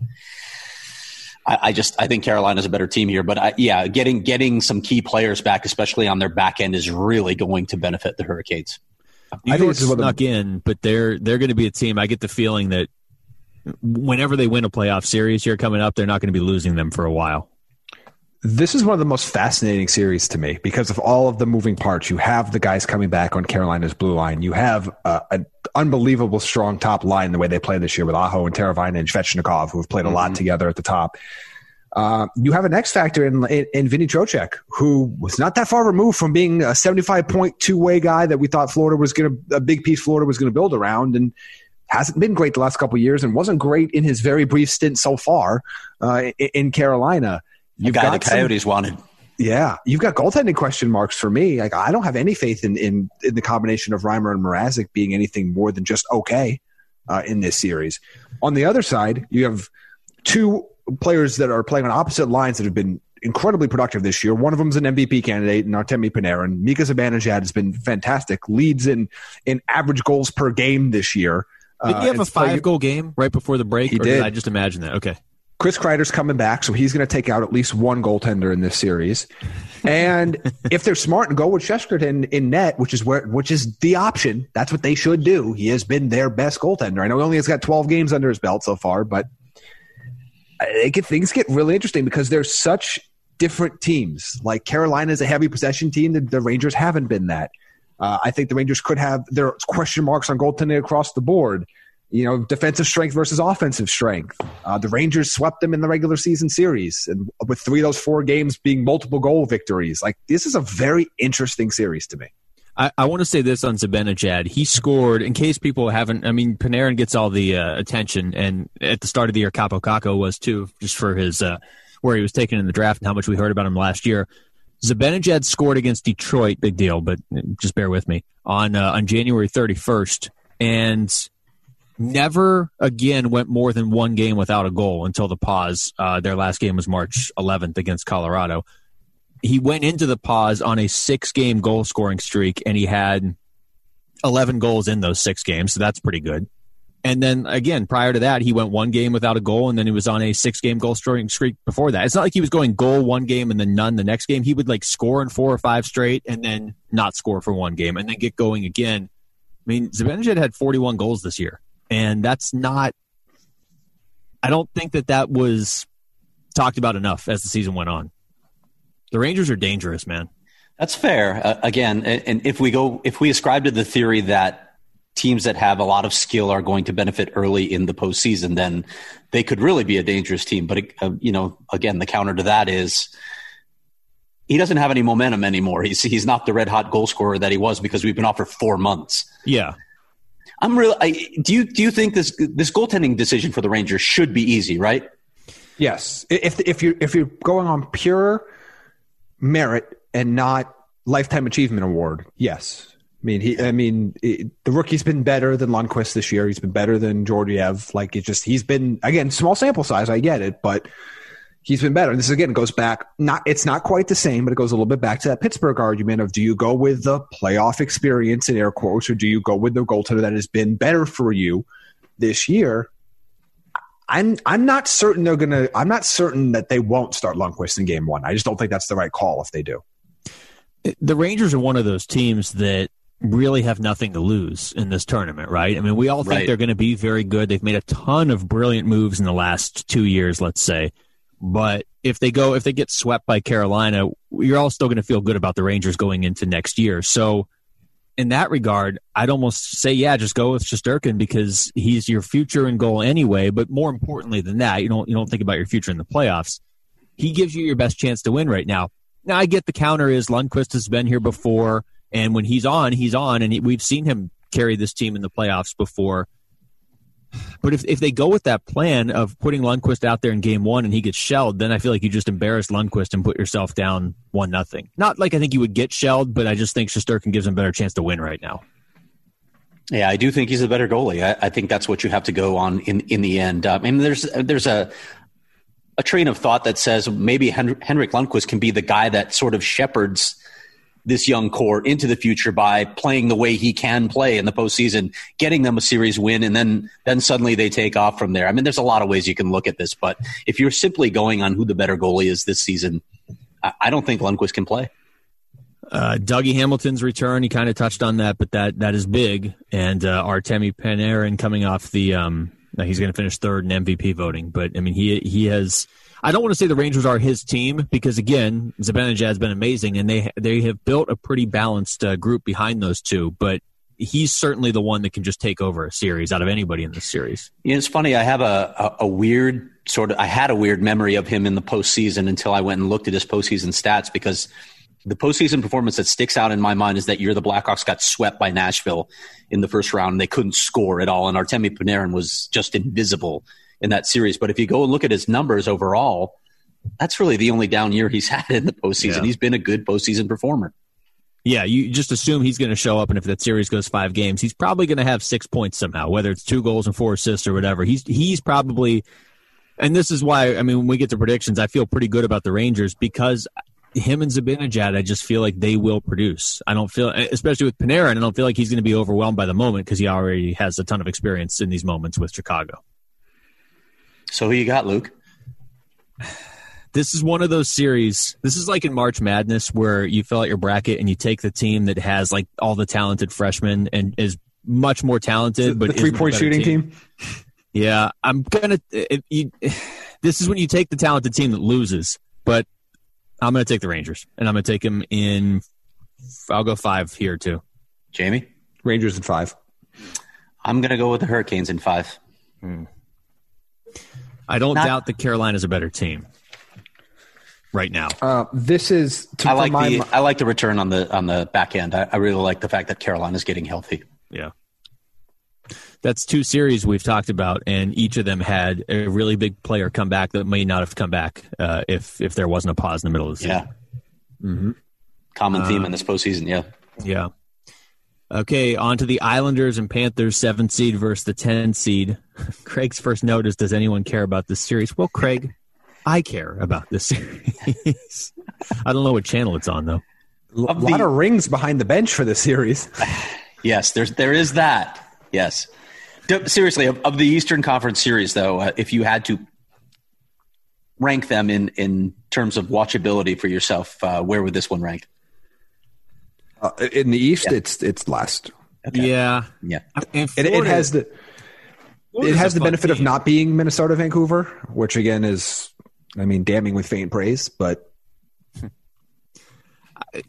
I, I just I think Carolina's a better team here, but I, yeah, getting getting some key players back, especially on their back end, is really going to benefit the Hurricanes. New I think York this is one of the- snuck in, but they're they're going to be a team. I get the feeling that whenever they win a playoff series here coming up, they're not going to be losing them for a while. This is one of the most fascinating series to me because of all of the moving parts. You have the guys coming back on Carolina's blue line. You have uh, an unbelievable strong top line the way they play this year with Aho and Teravainen and Svechnikov, who have played a lot together at the top. Uh, you have an X factor in, in, in Vinny Trocheck, who was not that far removed from being a 75 point two way guy that we thought Florida was going to, a big piece Florida was going to build around. And hasn't been great the last couple of years and wasn't great in his very brief stint so far uh, in, in Carolina. The You've guy got the some- Coyotes wanted. yeah, you've got goaltending question marks for me. Like I don't have any faith in in, in the combination of Reimer and Mrazek being anything more than just okay uh, in this series. On the other side, you have two players that are playing on opposite lines that have been incredibly productive this year. One of them is an MVP candidate, and Artemi Panarin. Mika Zibanejad has been fantastic. Leads in in average goals per game this year. Did Uh, he have a and play- five goal game right before the break? He or did. I just imagine that? Okay. Chris Kreider's coming back, so he's going to take out at least one goaltender in this series. And [LAUGHS] if they're smart and go with Shesterkin in net, which is where which is the option, that's what they should do. He has been their best goaltender. I know he only has got 12 games under his belt so far, but it get, things get really interesting because there's such different teams. Like Carolina is a heavy possession team. The, the Rangers haven't been that. Uh, I think the Rangers could have their question marks on goaltending across the board. You know, defensive strength versus offensive strength. Uh, the Rangers swept them in the regular season series, and with three of those four games being multiple goal victories. Like this is a very interesting series to me. I, I want to say this on Zibanejad. He scored, in case people haven't, I mean, Panarin gets all the uh, attention, and at the start of the year, Kaapo Kakko was too, just for his, uh, where he was taken in the draft and how much we heard about him last year. Zibanejad scored against Detroit, big deal, but just bear with me, on, uh, on January 31st, and never again went more than one game without a goal until the pause. Uh, their last game was March 11th against Colorado he went into the pause on a six game goal scoring streak and he had 11 goals in those six games. So that's pretty good. And then again, prior to that, he went one game without a goal and then he was on a six game goal scoring streak before that. It's not like he was going goal one game and then none the next game. He would like score in four or five straight and then not score for one game and then get going again. I mean, Zibanejad had 41 goals this year and that's not, I don't think that that was talked about enough as the season went on. The Rangers are dangerous, man. That's fair. Uh, again, and, if we go, if we ascribe to the theory that teams that have a lot of skill are going to benefit early in the postseason, then they could really be a dangerous team. But uh, you know, again, the counter to that is he doesn't have any momentum anymore. He's he's not the red hot goal scorer that he was because we've been off for four months. Yeah. I'm really. I, do you do you think this this goaltending decision for the Rangers should be easy? Right? Yes, if if you if you're going on pure merit and not lifetime achievement award, yes. I mean, he. I mean, it, the rookie's been better than Lundqvist this year. He's been better than Georgiev. Like it just, he's been again small sample size. I get it, but he's been better. And this again goes back. Not, it's not quite the same, but it goes a little bit back to that Pittsburgh argument of do you go with the playoff experience in air quotes, or do you go with the goaltender that has been better for you this year? I'm I'm not certain they're gonna. I'm not certain that they won't start Lundqvist in game one. I just don't think that's the right call if they do. The Rangers are one of those teams that really have nothing to lose in this tournament, right? I mean, we all think Right. they're going to be very good. They've made a ton of brilliant moves in the last two years, let's say. But if they go, if they get swept by Carolina, you're all still going to feel good about the Rangers going into next year. So, in that regard, I'd almost say, yeah, just go with Shesterkin because he's your future and goal anyway. But more importantly than that, you don't you don't think about your future in the playoffs. He gives you your best chance to win right now. Now, I get the counter is Lundqvist has been here before, and when he's on, he's on, and he, we've seen him carry this team in the playoffs before. But if, if they go with that plan of putting Lundqvist out there in game one and he gets shelled, then I feel like you just embarrass Lundqvist and put yourself down one nothing. Not like I think you would get shelled, but I just think Shesterkin gives him a better chance to win right now. Yeah, I do think he's a better goalie. I, I think that's what you have to go on in in the end. Uh, mean, there's there's a a train of thought that says maybe Hen- Henrik Lundqvist can be the guy that sort of shepherds this young core into the future by playing the way he can play in the postseason, getting them a series win, and then then suddenly they take off from there. I mean, there's a lot of ways you can look at this, but if you're simply going on who the better goalie is this season, I don't think Lundqvist can play. Uh, Dougie Hamilton's return, he kind of touched on that, but that that is big. And uh, Artemi Panarin coming off the, um, he's going to finish third in MVP voting. But I mean, he he has I don't want to say the Rangers are his team because again, Zibanejad has been amazing, and they they have built a pretty balanced uh, group behind those two. But he's certainly the one that can just take over a series out of anybody in this series. It's funny. I have a, a, a weird sort of I had a weird memory of him in the postseason until I went and looked at his postseason stats because the postseason performance that sticks out in my mind is that year the Blackhawks got swept by Nashville in the first round and they couldn't score at all. And Artemi Panarin was just invisible in that series. But if you go and look at his numbers overall, that's really the only down year he's [LAUGHS] had in the postseason. Yeah. He's been a good postseason performer. Yeah, you just assume he's going to show up, and if that series goes five games, he's probably going to have six points somehow, whether it's two goals and four assists or whatever. He's he's probably, and this is why I mean, when we get to predictions, I feel pretty good about the Rangers because him and Zibanejad, I just feel like they will produce. I don't feel, especially with Panarin, I don't feel like he's going to be overwhelmed by the moment because he already has a ton of experience in these moments with Chicago. So who you got, Luke? This is one of those series. This is like in March Madness where you fill out your bracket and you take the team that has like all the talented freshmen and is much more talented, but the three point shooting team. team. Yeah, I'm gonna. If you, this is when you take the talented team that loses, but I'm gonna take the Rangers and I'm gonna take them in. I'll go five here too. Jamie, Rangers in five. I'm gonna go with the Hurricanes in five. Hmm. I don't Not, doubt that Carolina's a better team right now. Uh, this is to, I like my, the I like the return on the on the back end. I, I really like the fact that Carolina's getting healthy. Yeah. That's two series we've talked about, and each of them had a really big player come back that may not have come back uh, if if there wasn't a pause in the middle of the season. Yeah. Mm-hmm. Common theme uh, in this postseason. Yeah. Yeah. Okay, on to the Islanders and Panthers, seven seed versus the ten seed. [LAUGHS] Craig's first note is: Does anyone care about this series? Well, Craig, I care about this [LAUGHS] series. I don't know what channel it's on though. A lot of rings behind the bench for this series. [SIGHS] yes, there's there is that. Yes, seriously, of, of the Eastern Conference series, though, uh, if you had to rank them in in terms of watchability for yourself, uh, where would this one rank? Uh, in the East, yeah. it's it's last. Okay. Yeah, yeah. Florida, it, it, has the Florida's it has the benefit team. of not being Minnesota, Vancouver, which again is, I mean, damning with faint praise. But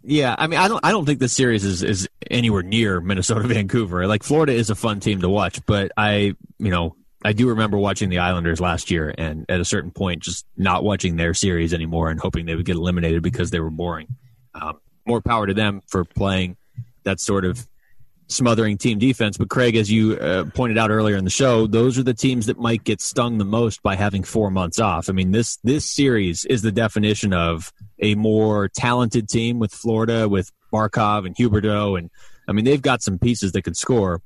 yeah, I mean, I don't, I don't think this series is is anywhere near Minnesota, [LAUGHS] Vancouver. Like Florida is a fun team to watch, but I, you know, I do remember watching the Islanders last year, and at a certain point, just not watching their series anymore and hoping they would get eliminated because they were boring. Um, more power to them for playing that sort of smothering team defense. But Craig, as you uh, pointed out earlier in the show, those are the teams that might get stung the most by having four months off. I mean this this series is the definition of a more talented team with Florida, with Barkov and Huberdeau, and I mean they've got some pieces that could score.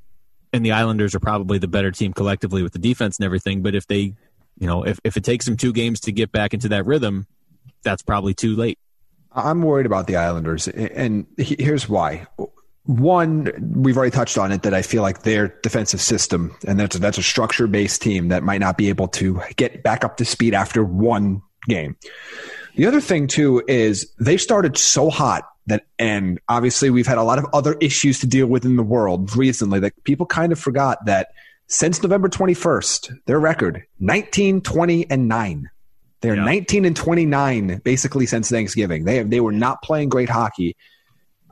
And the Islanders are probably the better team collectively with the defense and everything. But if they, you know, if, if it takes them two games to get back into that rhythm, that's probably too late. I'm worried about the Islanders, and here's why. One, we've already touched on it that I feel like their defensive system, and that's a, that's a structure based team that might not be able to get back up to speed after one game. The other thing too is they started so hot that, and obviously we've had a lot of other issues to deal with in the world recently that people kind of forgot that since November 21st, their record 19, 20, and 9. They're yeah. 19 and 29 basically since Thanksgiving. They have, they were not playing great hockey.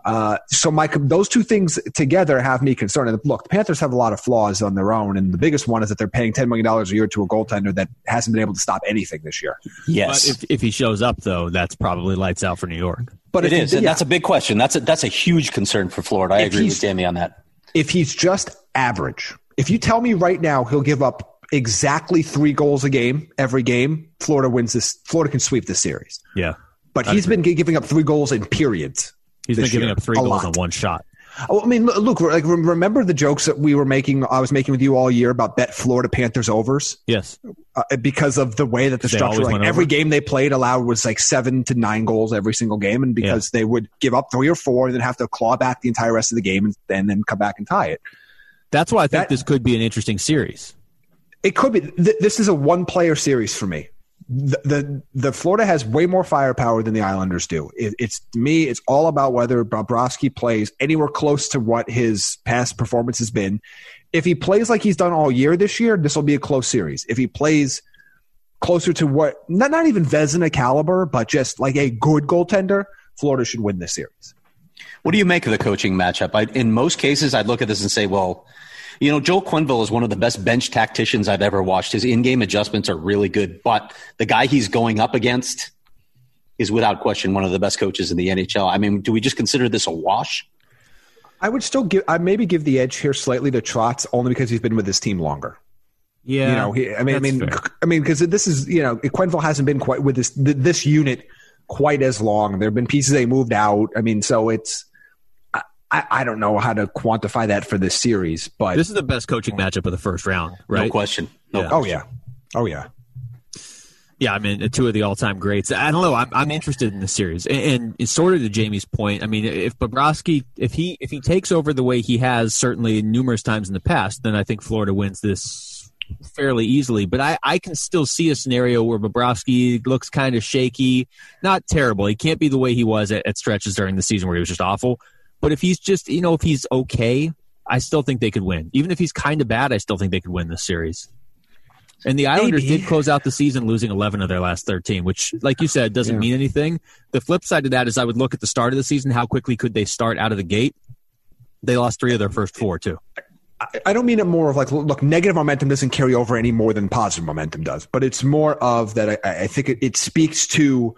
Uh, so my those two things together have me concerned. And look, the Panthers have a lot of flaws on their own, and the biggest one is that they're paying ten million dollars a year to a goaltender that hasn't been able to stop anything this year. Yes, but if, if he shows up though, that's probably lights out for New York. But it is, he, yeah. that's a big question. That's a that's a huge concern for Florida. I if agree with Jamie on that. If he's just average, If you tell me right now he'll give up exactly three goals a game every game, Florida wins this. Florida can sweep this series. Yeah. But he's been giving up three goals in periods. He's been giving year. up three A goals lot. on one shot. Oh, I mean, look, like remember the jokes that we were making, I was making with you all year about bet Florida Panthers overs Yes. uh, because of the way that the They structure, like every over? game they played allowed was like seven to nine goals every single game. And because they would give up three or four and then have to claw back the entire rest of the game and, and then come back and tie it. That's why I think That- this could be an interesting series. It could be. Th- this is a one player series for me. The, the Florida has way more firepower than the Islanders do. It, it's to me, it's all about whether Bobrovsky plays anywhere close to what his past performance has been. If he plays like he's done all year this year, this will be a close series. If he plays closer to what not not even Vezina caliber, but just like a good goaltender, Florida should win this series. What do you make of the coaching matchup? I, in most cases, I'd look at this and say, well, you know, Joel Quenneville is one of the best bench tacticians I've ever watched. His in-game adjustments are really good, but the guy he's going up against is without question one of the best coaches in the NHL. I mean, do we just consider this a wash? I would still give I maybe give the edge here slightly to Trotz only because he's been with his team longer. Yeah. you know, he, I mean, I mean, fair. I mean, because this is you know, Quenneville hasn't been quite with this this unit quite as long. There have been pieces they moved out. I mean, so it's I, I I don't know how to quantify that for this series, but this is the best coaching matchup of the first round, No right? question. No Yeah. oh yeah, oh yeah. Yeah, I mean, two of the all-time greats. I don't know. I'm, I'm interested in the series, and, and it's sort of to Jamie's point. I mean, if Bobrovsky, if he if he takes over the way he has certainly numerous times in the past, then I think Florida wins this fairly easily. But I, I can still see a scenario where Bobrovsky looks kind of shaky, not terrible. He can't be the way he was at, at stretches during the season where he was just awful. But if he's just, you know, if he's okay, I still think they could win. Even if he's kind of bad, I still think they could win this series. And the Islanders Maybe. did close out the season losing 11 of their last 13, which, like you said, doesn't Yeah. mean anything. The flip side of that is I would look at the start of the season. How quickly could they start out of the gate? They lost three of their first four, too. I- I don't mean it more of like, look, negative momentum doesn't carry over any more than positive momentum does, but it's more of that. I, I think it, it speaks to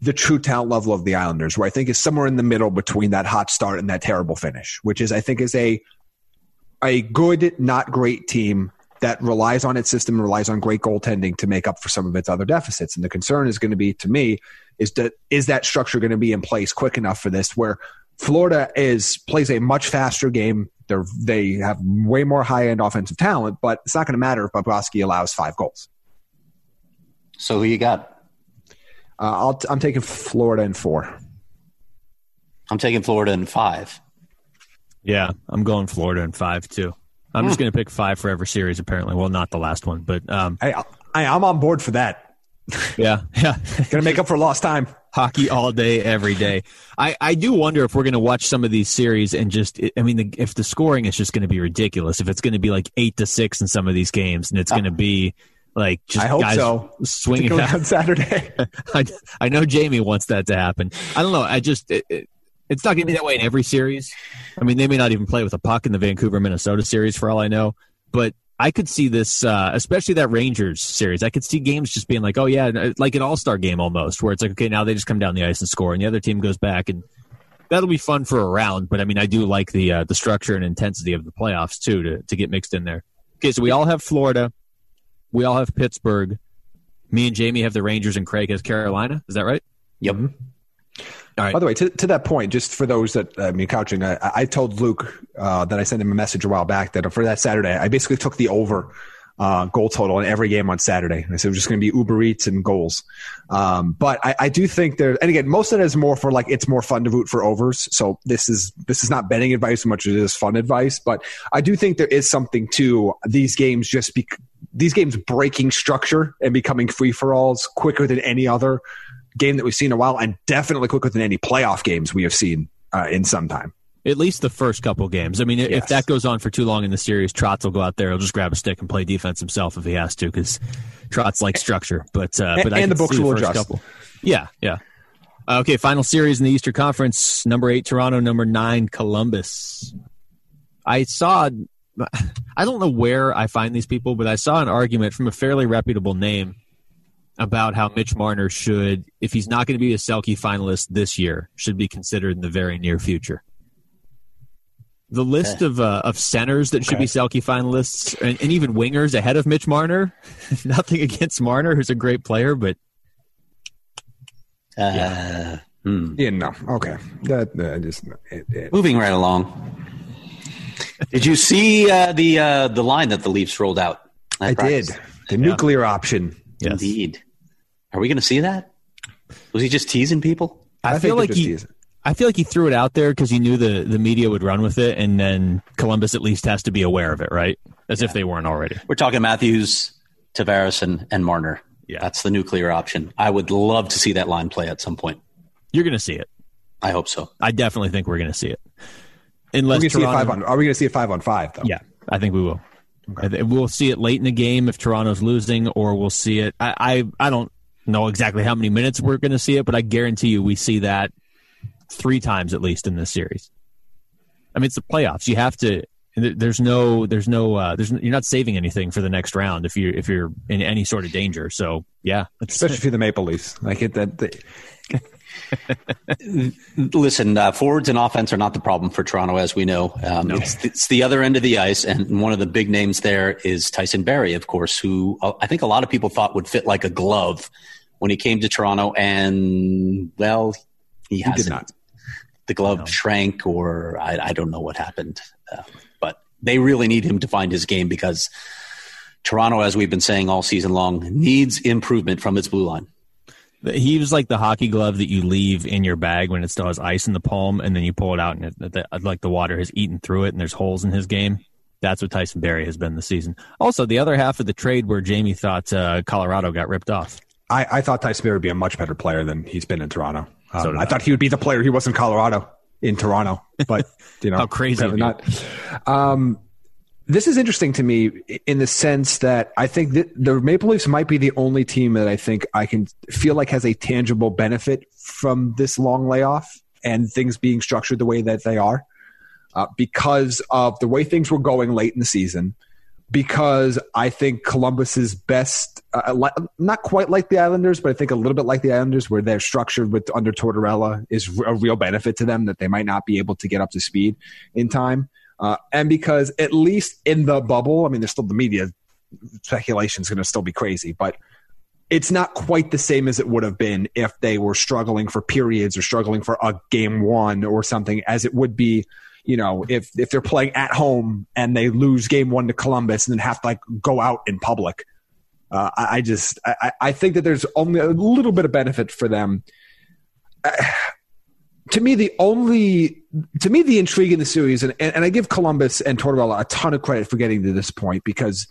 the true talent level of the Islanders, where I think is somewhere in the middle between that hot start and that terrible finish, which is, I think, is a a good, not great team that relies on its system and relies on great goaltending to make up for some of its other deficits. And the concern is going to be, to me, is that is that structure going to be in place quick enough for this? Where Florida is plays a much faster game. They're, they have way more high end offensive talent, but it's not going to matter if Bobrovsky allows five goals. So who you got? Uh, I'll, I'm taking Florida in four. I'm taking Florida in five. Yeah, I'm going Florida in five, too. I'm just going to pick five for every series, apparently. Well, not the last one, but um, I, I, I'm on board for that. [LAUGHS] yeah, yeah. [LAUGHS] Going to make up for lost time. hockey all day, every day. I, I do wonder if we're going to watch some of these series and just, I mean, the, if the scoring is just going to be ridiculous, if it's going to be like eight to six in some of these games, and it's going to be like just I hope guys so. swinging. Out. on Saturday. [LAUGHS] I, I know Jamie wants that to happen. I don't know. I just, it, it, it's not going to be that way in every series. I mean, they may not even play with a puck in the Vancouver Minnesota series for all I know, but I could see this, uh, especially that Rangers series. I could see games just being like, oh yeah, like an All Star game almost, where it's like, okay, now they just come down the ice and score, and the other team goes back, and that'll be fun for a round. But I mean, I do like the uh, the structure and intensity of the playoffs too to to get mixed in there. Okay, so we all have Florida, we all have Pittsburgh. Me and Jamie have the Rangers, and Craig has Carolina. Is that right? Yep. All right. By the way, to, to that point, just for those that I mean, couching, I, I told Luke uh, that I sent him a message a while back that for that Saturday, I basically took the over uh, goal total in every game on Saturday. I said it was just going to be Uber Eats and goals. Um, but I, I do think there, and again, most of it is more for like it's more fun to root for overs. So this is this is not betting advice as much as it is fun advice. But I do think there is something to these games just be these games breaking structure and becoming free for alls quicker than any other game that we've seen in a while, and definitely quicker than any playoff games we have seen uh, in some time. At least the first couple games. I mean, if that goes on for too long in the series, Trotz will go out there. He'll just grab a stick and play defense himself if he has to, because Trotz likes structure. But uh, And- but I and the books will first adjust. Couple. Yeah, yeah. Uh, okay, final series in the Eastern Conference: number eight Toronto, number nine Columbus. I saw. I don't know where I find these people, but I saw an argument from a fairly reputable name about how Mitch Marner should, if he's not going to be a Selke finalist this year, should be considered in the very near future. The list of uh, of centers that should be Selke finalists, and, and even wingers ahead of Mitch Marner. [LAUGHS] Nothing against Marner, who's a great player, but Uh, hmm. Yeah, no. Okay. That, that just it, it, Moving right along. Did you see uh, the uh, the line that the Leafs rolled out? I practice? did. The nuclear option. yes. Indeed. Are we going to see that? Was he just teasing people? I, think feel like just he. teasing. I feel like he threw it out there because he knew the the media would run with it, and then Columbus at least has to be aware of it, right? As if they weren't already. We're talking Matthews, Tavares, and, and Marner. Yeah. That's the nuclear option. I would love to see that line play at some point. You're going to see it. I hope so. I definitely think we're going to see it. Are Unless we going to see a Toronto- five on? Are we going to see a five on five though? Yeah, I think we will. I thi- We'll see it late in the game if Toronto's losing, or we'll see it. I I, I don't know exactly how many minutes we're going to see it, but I guarantee you we see that three times at least in this series. I mean, it's the playoffs. You have to. There's no. There's no. Uh, there's. You're not saving anything for the next round if you if you're in any sort of danger. So yeah, it's, Especially for the Maple Leafs. Like it, that. The, [LAUGHS] Listen, uh, forwards and offense are not the problem for Toronto, as we know. Um, it's, it's the other end of the ice, and one of the big names there is Tyson Barrie, of course, who uh, I think a lot of people thought would fit like a glove when he came to Toronto, and well, he, he hasn't. did not. The glove shrank, or I, I don't know what happened, uh, but they really need him to find his game because Toronto, as we've been saying all season long, needs improvement from its blue line. he was like the hockey glove that you leave in your bag when it still has ice in the palm, and then you pull it out, and it, the, like the water has eaten through it, and there's holes in his game. That's what Tyson Barrie has been this season. Also, the other half of the trade where Jamie thought uh, Colorado got ripped off. I, I thought Tyson Barrie would be a much better player than he's been in Toronto. Um, So I thought he would be the player he was in Colorado in Toronto, but [LAUGHS] you know How crazy not. Um, this is interesting to me in the sense that I think that the Maple Leafs might be the only team that I think I can feel like has a tangible benefit from this long layoff and things being structured the way that they are uh, because of the way things were going late in the season. Because I think Columbus's best, uh, li- not quite like the Islanders, but I think a little bit like the Islanders, where they're structured with under Tortorella, is a real benefit to them that they might not be able to get up to speed in time. Uh, and because at least in the bubble, I mean, there's still the media speculation is going to still be crazy, but it's not quite the same as it would have been if they were struggling for periods or struggling for a game one or something, as it would be, you know, if if they're playing at home and they lose game one to Columbus and then have to like go out in public. Uh, I, I just I, I think that there's only a little bit of benefit for them. Uh, [SIGHS] to me, the only to me the intrigue in the series, and, and I give Columbus and Tortorella a ton of credit for getting to this point because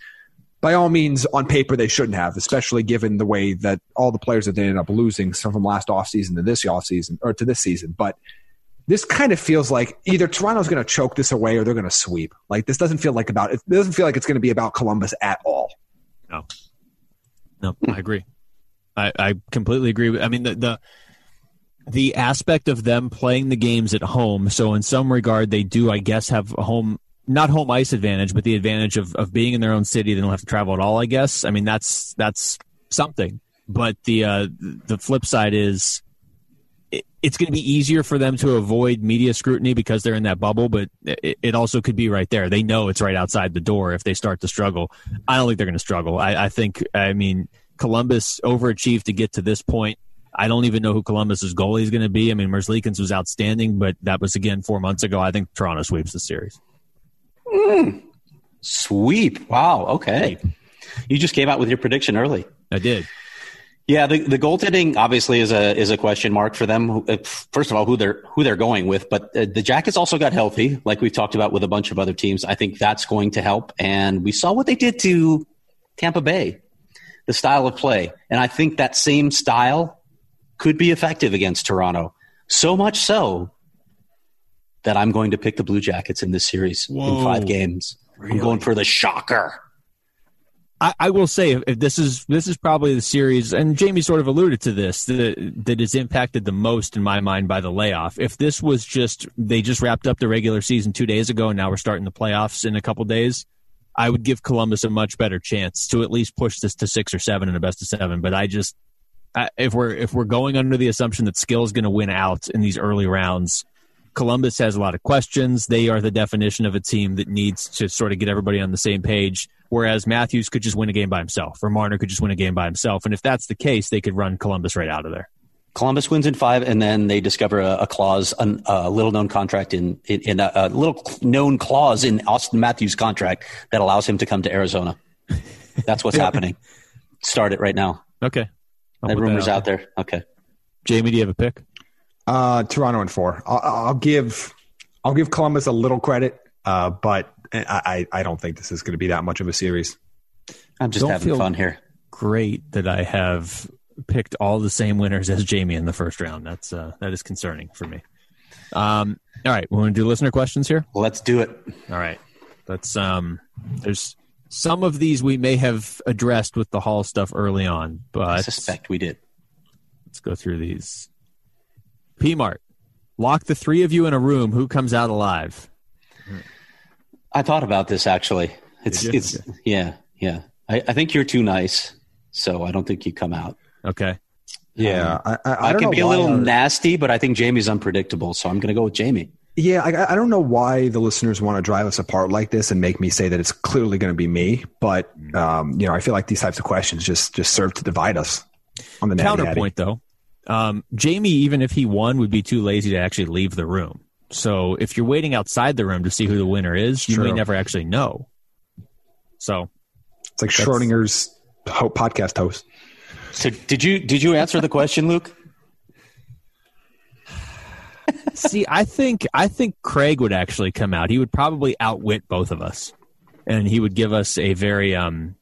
by all means, on paper, they shouldn't have, especially given the way that all the players that they ended up losing, some from last offseason to this offseason or to this season. But this kind of feels like either Toronto's going to choke this away or they're going to sweep. Like this doesn't feel like about it doesn't feel like it's going to be about Columbus at all. No, no, I agree. I, I completely agree. I mean, the, the the aspect of them playing the games at home. So in some regard, they do, I guess, have a home not home ice advantage, but the advantage of, of being in their own city. They don't have to travel at all. I guess. I mean, that's that's something. But the uh, the flip side is it's going to be easier for them to avoid media scrutiny because they're in that bubble. But it, also could be right there. They know it's right outside the door if they start to struggle. I don't think they're going to struggle. I, I think. I mean, Columbus overachieved to get to this point. I don't even know who Columbus's goalie is going to be. I mean, Merzlikins was outstanding, but that was again four months ago. I think Toronto sweeps the series. Hmm. Sweep. Wow. Okay. You just came out with your prediction early. I did. Yeah, the, the goaltending obviously is a is a question mark for them. Uh, First of all, who they're who they're going with, but uh, the Jackets also got healthy, like we've talked about with a bunch of other teams. I think that's going to help, and we saw what they did to Tampa Bay, the style of play, and I think that same style could be effective against Toronto. So much so that I'm going to pick the Blue Jackets in this series in five games. I'm going for the shocker. I, I will say if, this is this is probably the series, and Jamie sort of alluded to this that that is impacted the most in my mind by the layoff. If this was just they just wrapped up the regular season two days ago, and now we're starting the playoffs in a couple days, I would give Columbus a much better chance to at least push this to six or seven in a best of seven. But I just I, if we're if we're going under the assumption that skill is going to win out in these early rounds, Columbus has a lot of questions. They are the definition of a team that needs to sort of get everybody on the same page. Whereas Matthews could just win a game by himself, or Marner could just win a game by himself. And if that's the case, they could run Columbus right out of there. Columbus wins in five, and then they discover a, a clause, an, a little known contract in, in, in a, a, little known clause in Auston Matthews' contract that allows him to come to Arizona. That's what's [LAUGHS] happening. Start it right now. Okay. I'll that rumor's out there. there. Okay. Jamie, do you have a pick? Uh, Toronto and four. I'll, I'll, give I'll give Columbus a little credit, uh, but I, I don't think this is going to be that much of a series. I'm just don't having fun here. Great that I have picked all the same winners as Jamie in the first round. That's uh, that is concerning for me. Um, all right, we want to do listener questions here. Let's do it. All right, let's. Um, there's some of these we may have addressed with the Hall stuff early on, but I suspect we did. Let's go through these. P Mart, lock the three of you in a room. Who comes out alive? I thought about this actually. It's it's yeah yeah. I, I think you're too nice, so I don't think you come out. Okay. Yeah, um, I, I, I can be a little nasty, but I think Jamie's unpredictable, so I'm going to go with Jamie. Yeah, I, I, don't know why the listeners want to drive us apart like this and make me say that it's clearly going to be me, but um, you know, I feel like these types of questions just just serve to divide us. On the counterpoint, though, um, Jamie, even if he won, would be too lazy to actually leave the room. So if you're waiting outside the room to see who the winner is, you True. may never actually know. So it's like Schrodinger's podcast host. So did you did you answer the question, Luke? [LAUGHS] See, I think I think Craig would actually come out. He would probably outwit both of us, and he would give us a very um.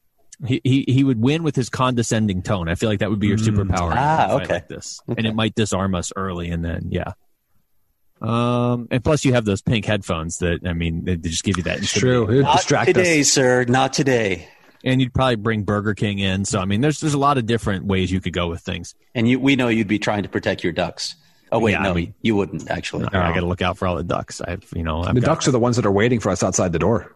He, he he would win with his condescending tone. I feel like that would be your mm. superpower. Ah, okay. Like this, okay. and it might disarm us early, and then yeah. Um, and plus you have those pink headphones that I mean they just give you that. It's true. Not today, us. sir. Not today and you'd probably bring Burger King in. So I mean, there's there's a lot of different ways you could go with things. And you, we know you'd be trying to protect your ducks. Oh wait, yeah, no, I mean, you wouldn't actually. No, I got to look out for all the ducks. I, you know, I've the got, ducks are the ones that are waiting for us outside the door.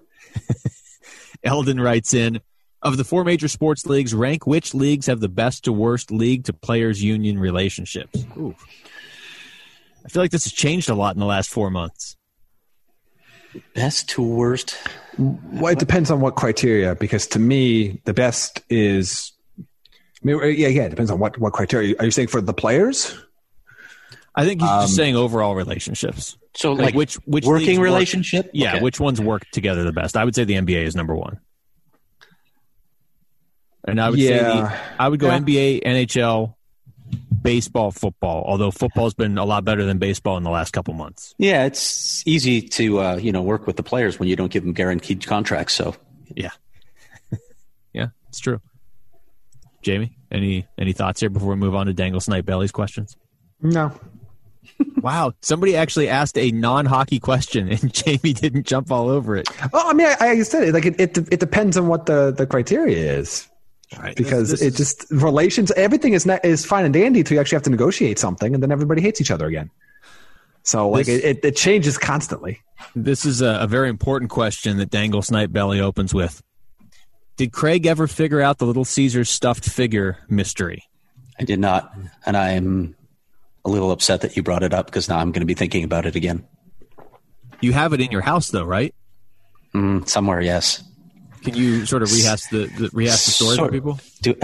[LAUGHS] Eldon writes in. Of the four major sports leagues, rank which leagues have the best to worst league to players union relationships. Ooh. I feel like this has changed a lot in the last four months. Best to worst. Well, it depends on what criteria. Because to me, the best is. I mean, yeah, yeah. It depends on what what criteria. Are you saying for the players? I think he's um, just saying overall relationships. So, like, like which which working relationship? Work, yeah, okay. which ones work together the best? I would say the NBA is number one. And I would yeah. say the, I would go yeah. NBA, NHL, baseball, football. Although football's been a lot better than baseball in the last couple months. Yeah, it's easy to uh, you know work with the players when you don't give them guaranteed contracts. So yeah, [LAUGHS] yeah, it's true. Jamie, any any thoughts here before we move on to Dangle Snipe Belly's questions? No. [LAUGHS] wow, somebody actually asked a non-hockey question, and [LAUGHS] Jamie didn't jump all over it. Oh, I mean, I, I said it like it, it. It depends on what the the criteria is. Right. Because this, this it is, just relations, everything is not, is fine and dandy until you actually have to negotiate something, and then everybody hates each other again. So like this, it, it, changes constantly. This is a, a, very important question that Dangle Snipe Belly opens with. Did Craig ever figure out the Little Caesars stuffed figure mystery? I did not, and I am a little upset that you brought it up because now I'm going to be thinking about it again. You have it in your house, though, right? Mm, somewhere, yes. Can you sort of rehash the, the rehash the story sort, for people? Do,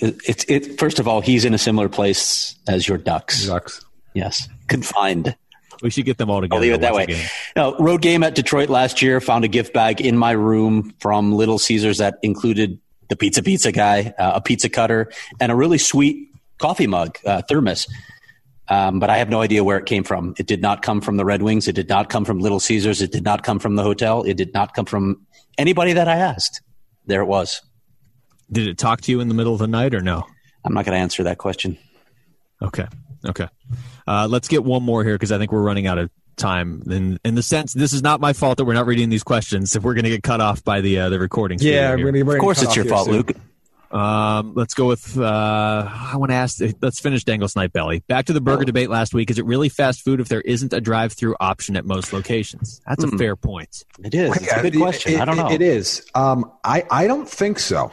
it, it, first of all, he's in a similar place as your ducks. Ducks. Yes, confined. We should get them all together. I'll leave it that way. No, road game at Detroit last year. Found a gift bag in my room from Little Caesars that included the pizza pizza guy, uh, a pizza cutter, and a really sweet coffee mug, uh, thermos. Um, but I have no idea where it came from. It did not come from the Red Wings. It did not come from Little Caesars. It did not come from the hotel. It did not come from anybody that I asked. There it was. Did it talk to you in the middle of the night or no? I'm not going to answer that question. Okay. Okay. Uh, let's get one more here because I think we're running out of time. In in the sense, this is not my fault that we're not reading these questions. If we're going to get cut off by the uh, the recording, yeah, we're gonna, we're of course it's your fault, soon. Luke. Um, let's go with. Uh, I want to ask. Let's finish Dangle Snipe Belly. Back to the burger oh. debate last week. Is it really fast food if there isn't a drive-through option at most locations? That's mm. a fair point. It is. It's a good question. It, I don't know. It is. Um, I I don't think so.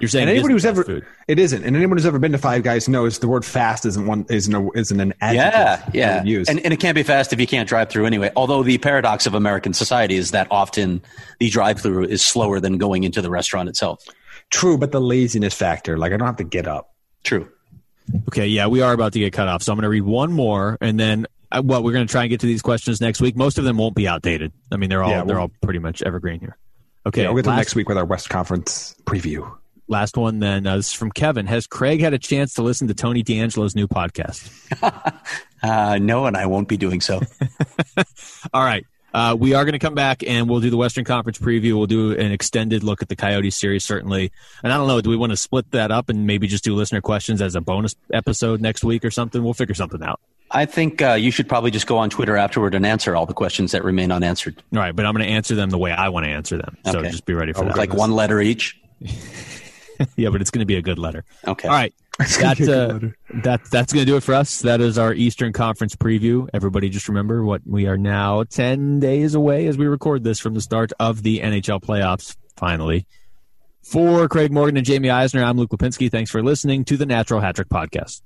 You're saying And anybody isn't who's fast ever food. it isn't, and anyone who's ever been to Five Guys knows the word fast isn't one isn't a, isn't an adjective. Yeah, yeah. would use. And, and it can't be fast if you can't drive through anyway. Although the paradox of American society is that often the drive through is slower than going into the restaurant itself. True, but the laziness factor, like I don't have to get up. True. Okay, yeah, we are about to get cut off, so I'm going to read one more, and then uh, what we're going to try and get to these questions next week. Most of them won't be outdated. I mean, they're all Yeah, they're we'll- all pretty much evergreen here. Okay, Yeah, we'll get to last, next week with our West Conference preview. last one. Then uh, this is from Kevin. Has Craig had a chance to listen to Tony DeAngelo's new podcast? [LAUGHS] Uh, no, and I won't be doing so. [LAUGHS] All right. Uh, we are going to come back and we'll do the Western Conference preview. We'll do an extended look at the Coyotes series, certainly. And I don't know, do we want to split that up and maybe just do listener questions as a bonus episode next week or something? We'll figure something out. I think uh, you should probably just go on Twitter afterward and answer all the questions that remain unanswered. All right, but I'm going to answer them the way I want to answer them. So Okay. just be ready for that. Like one letter each. [LAUGHS] yeah, but it's going to be a good letter. Okay. All right. That, uh, that, that's going to do it for us. That is our Eastern Conference preview. Everybody just remember what we are now 10 days away as we record this from the start of the NHL playoffs, finally. For Craig Morgan and Jamie Eisner, I'm Luke Lapinski. Thanks for listening to the Natural Hat Trick Podcast.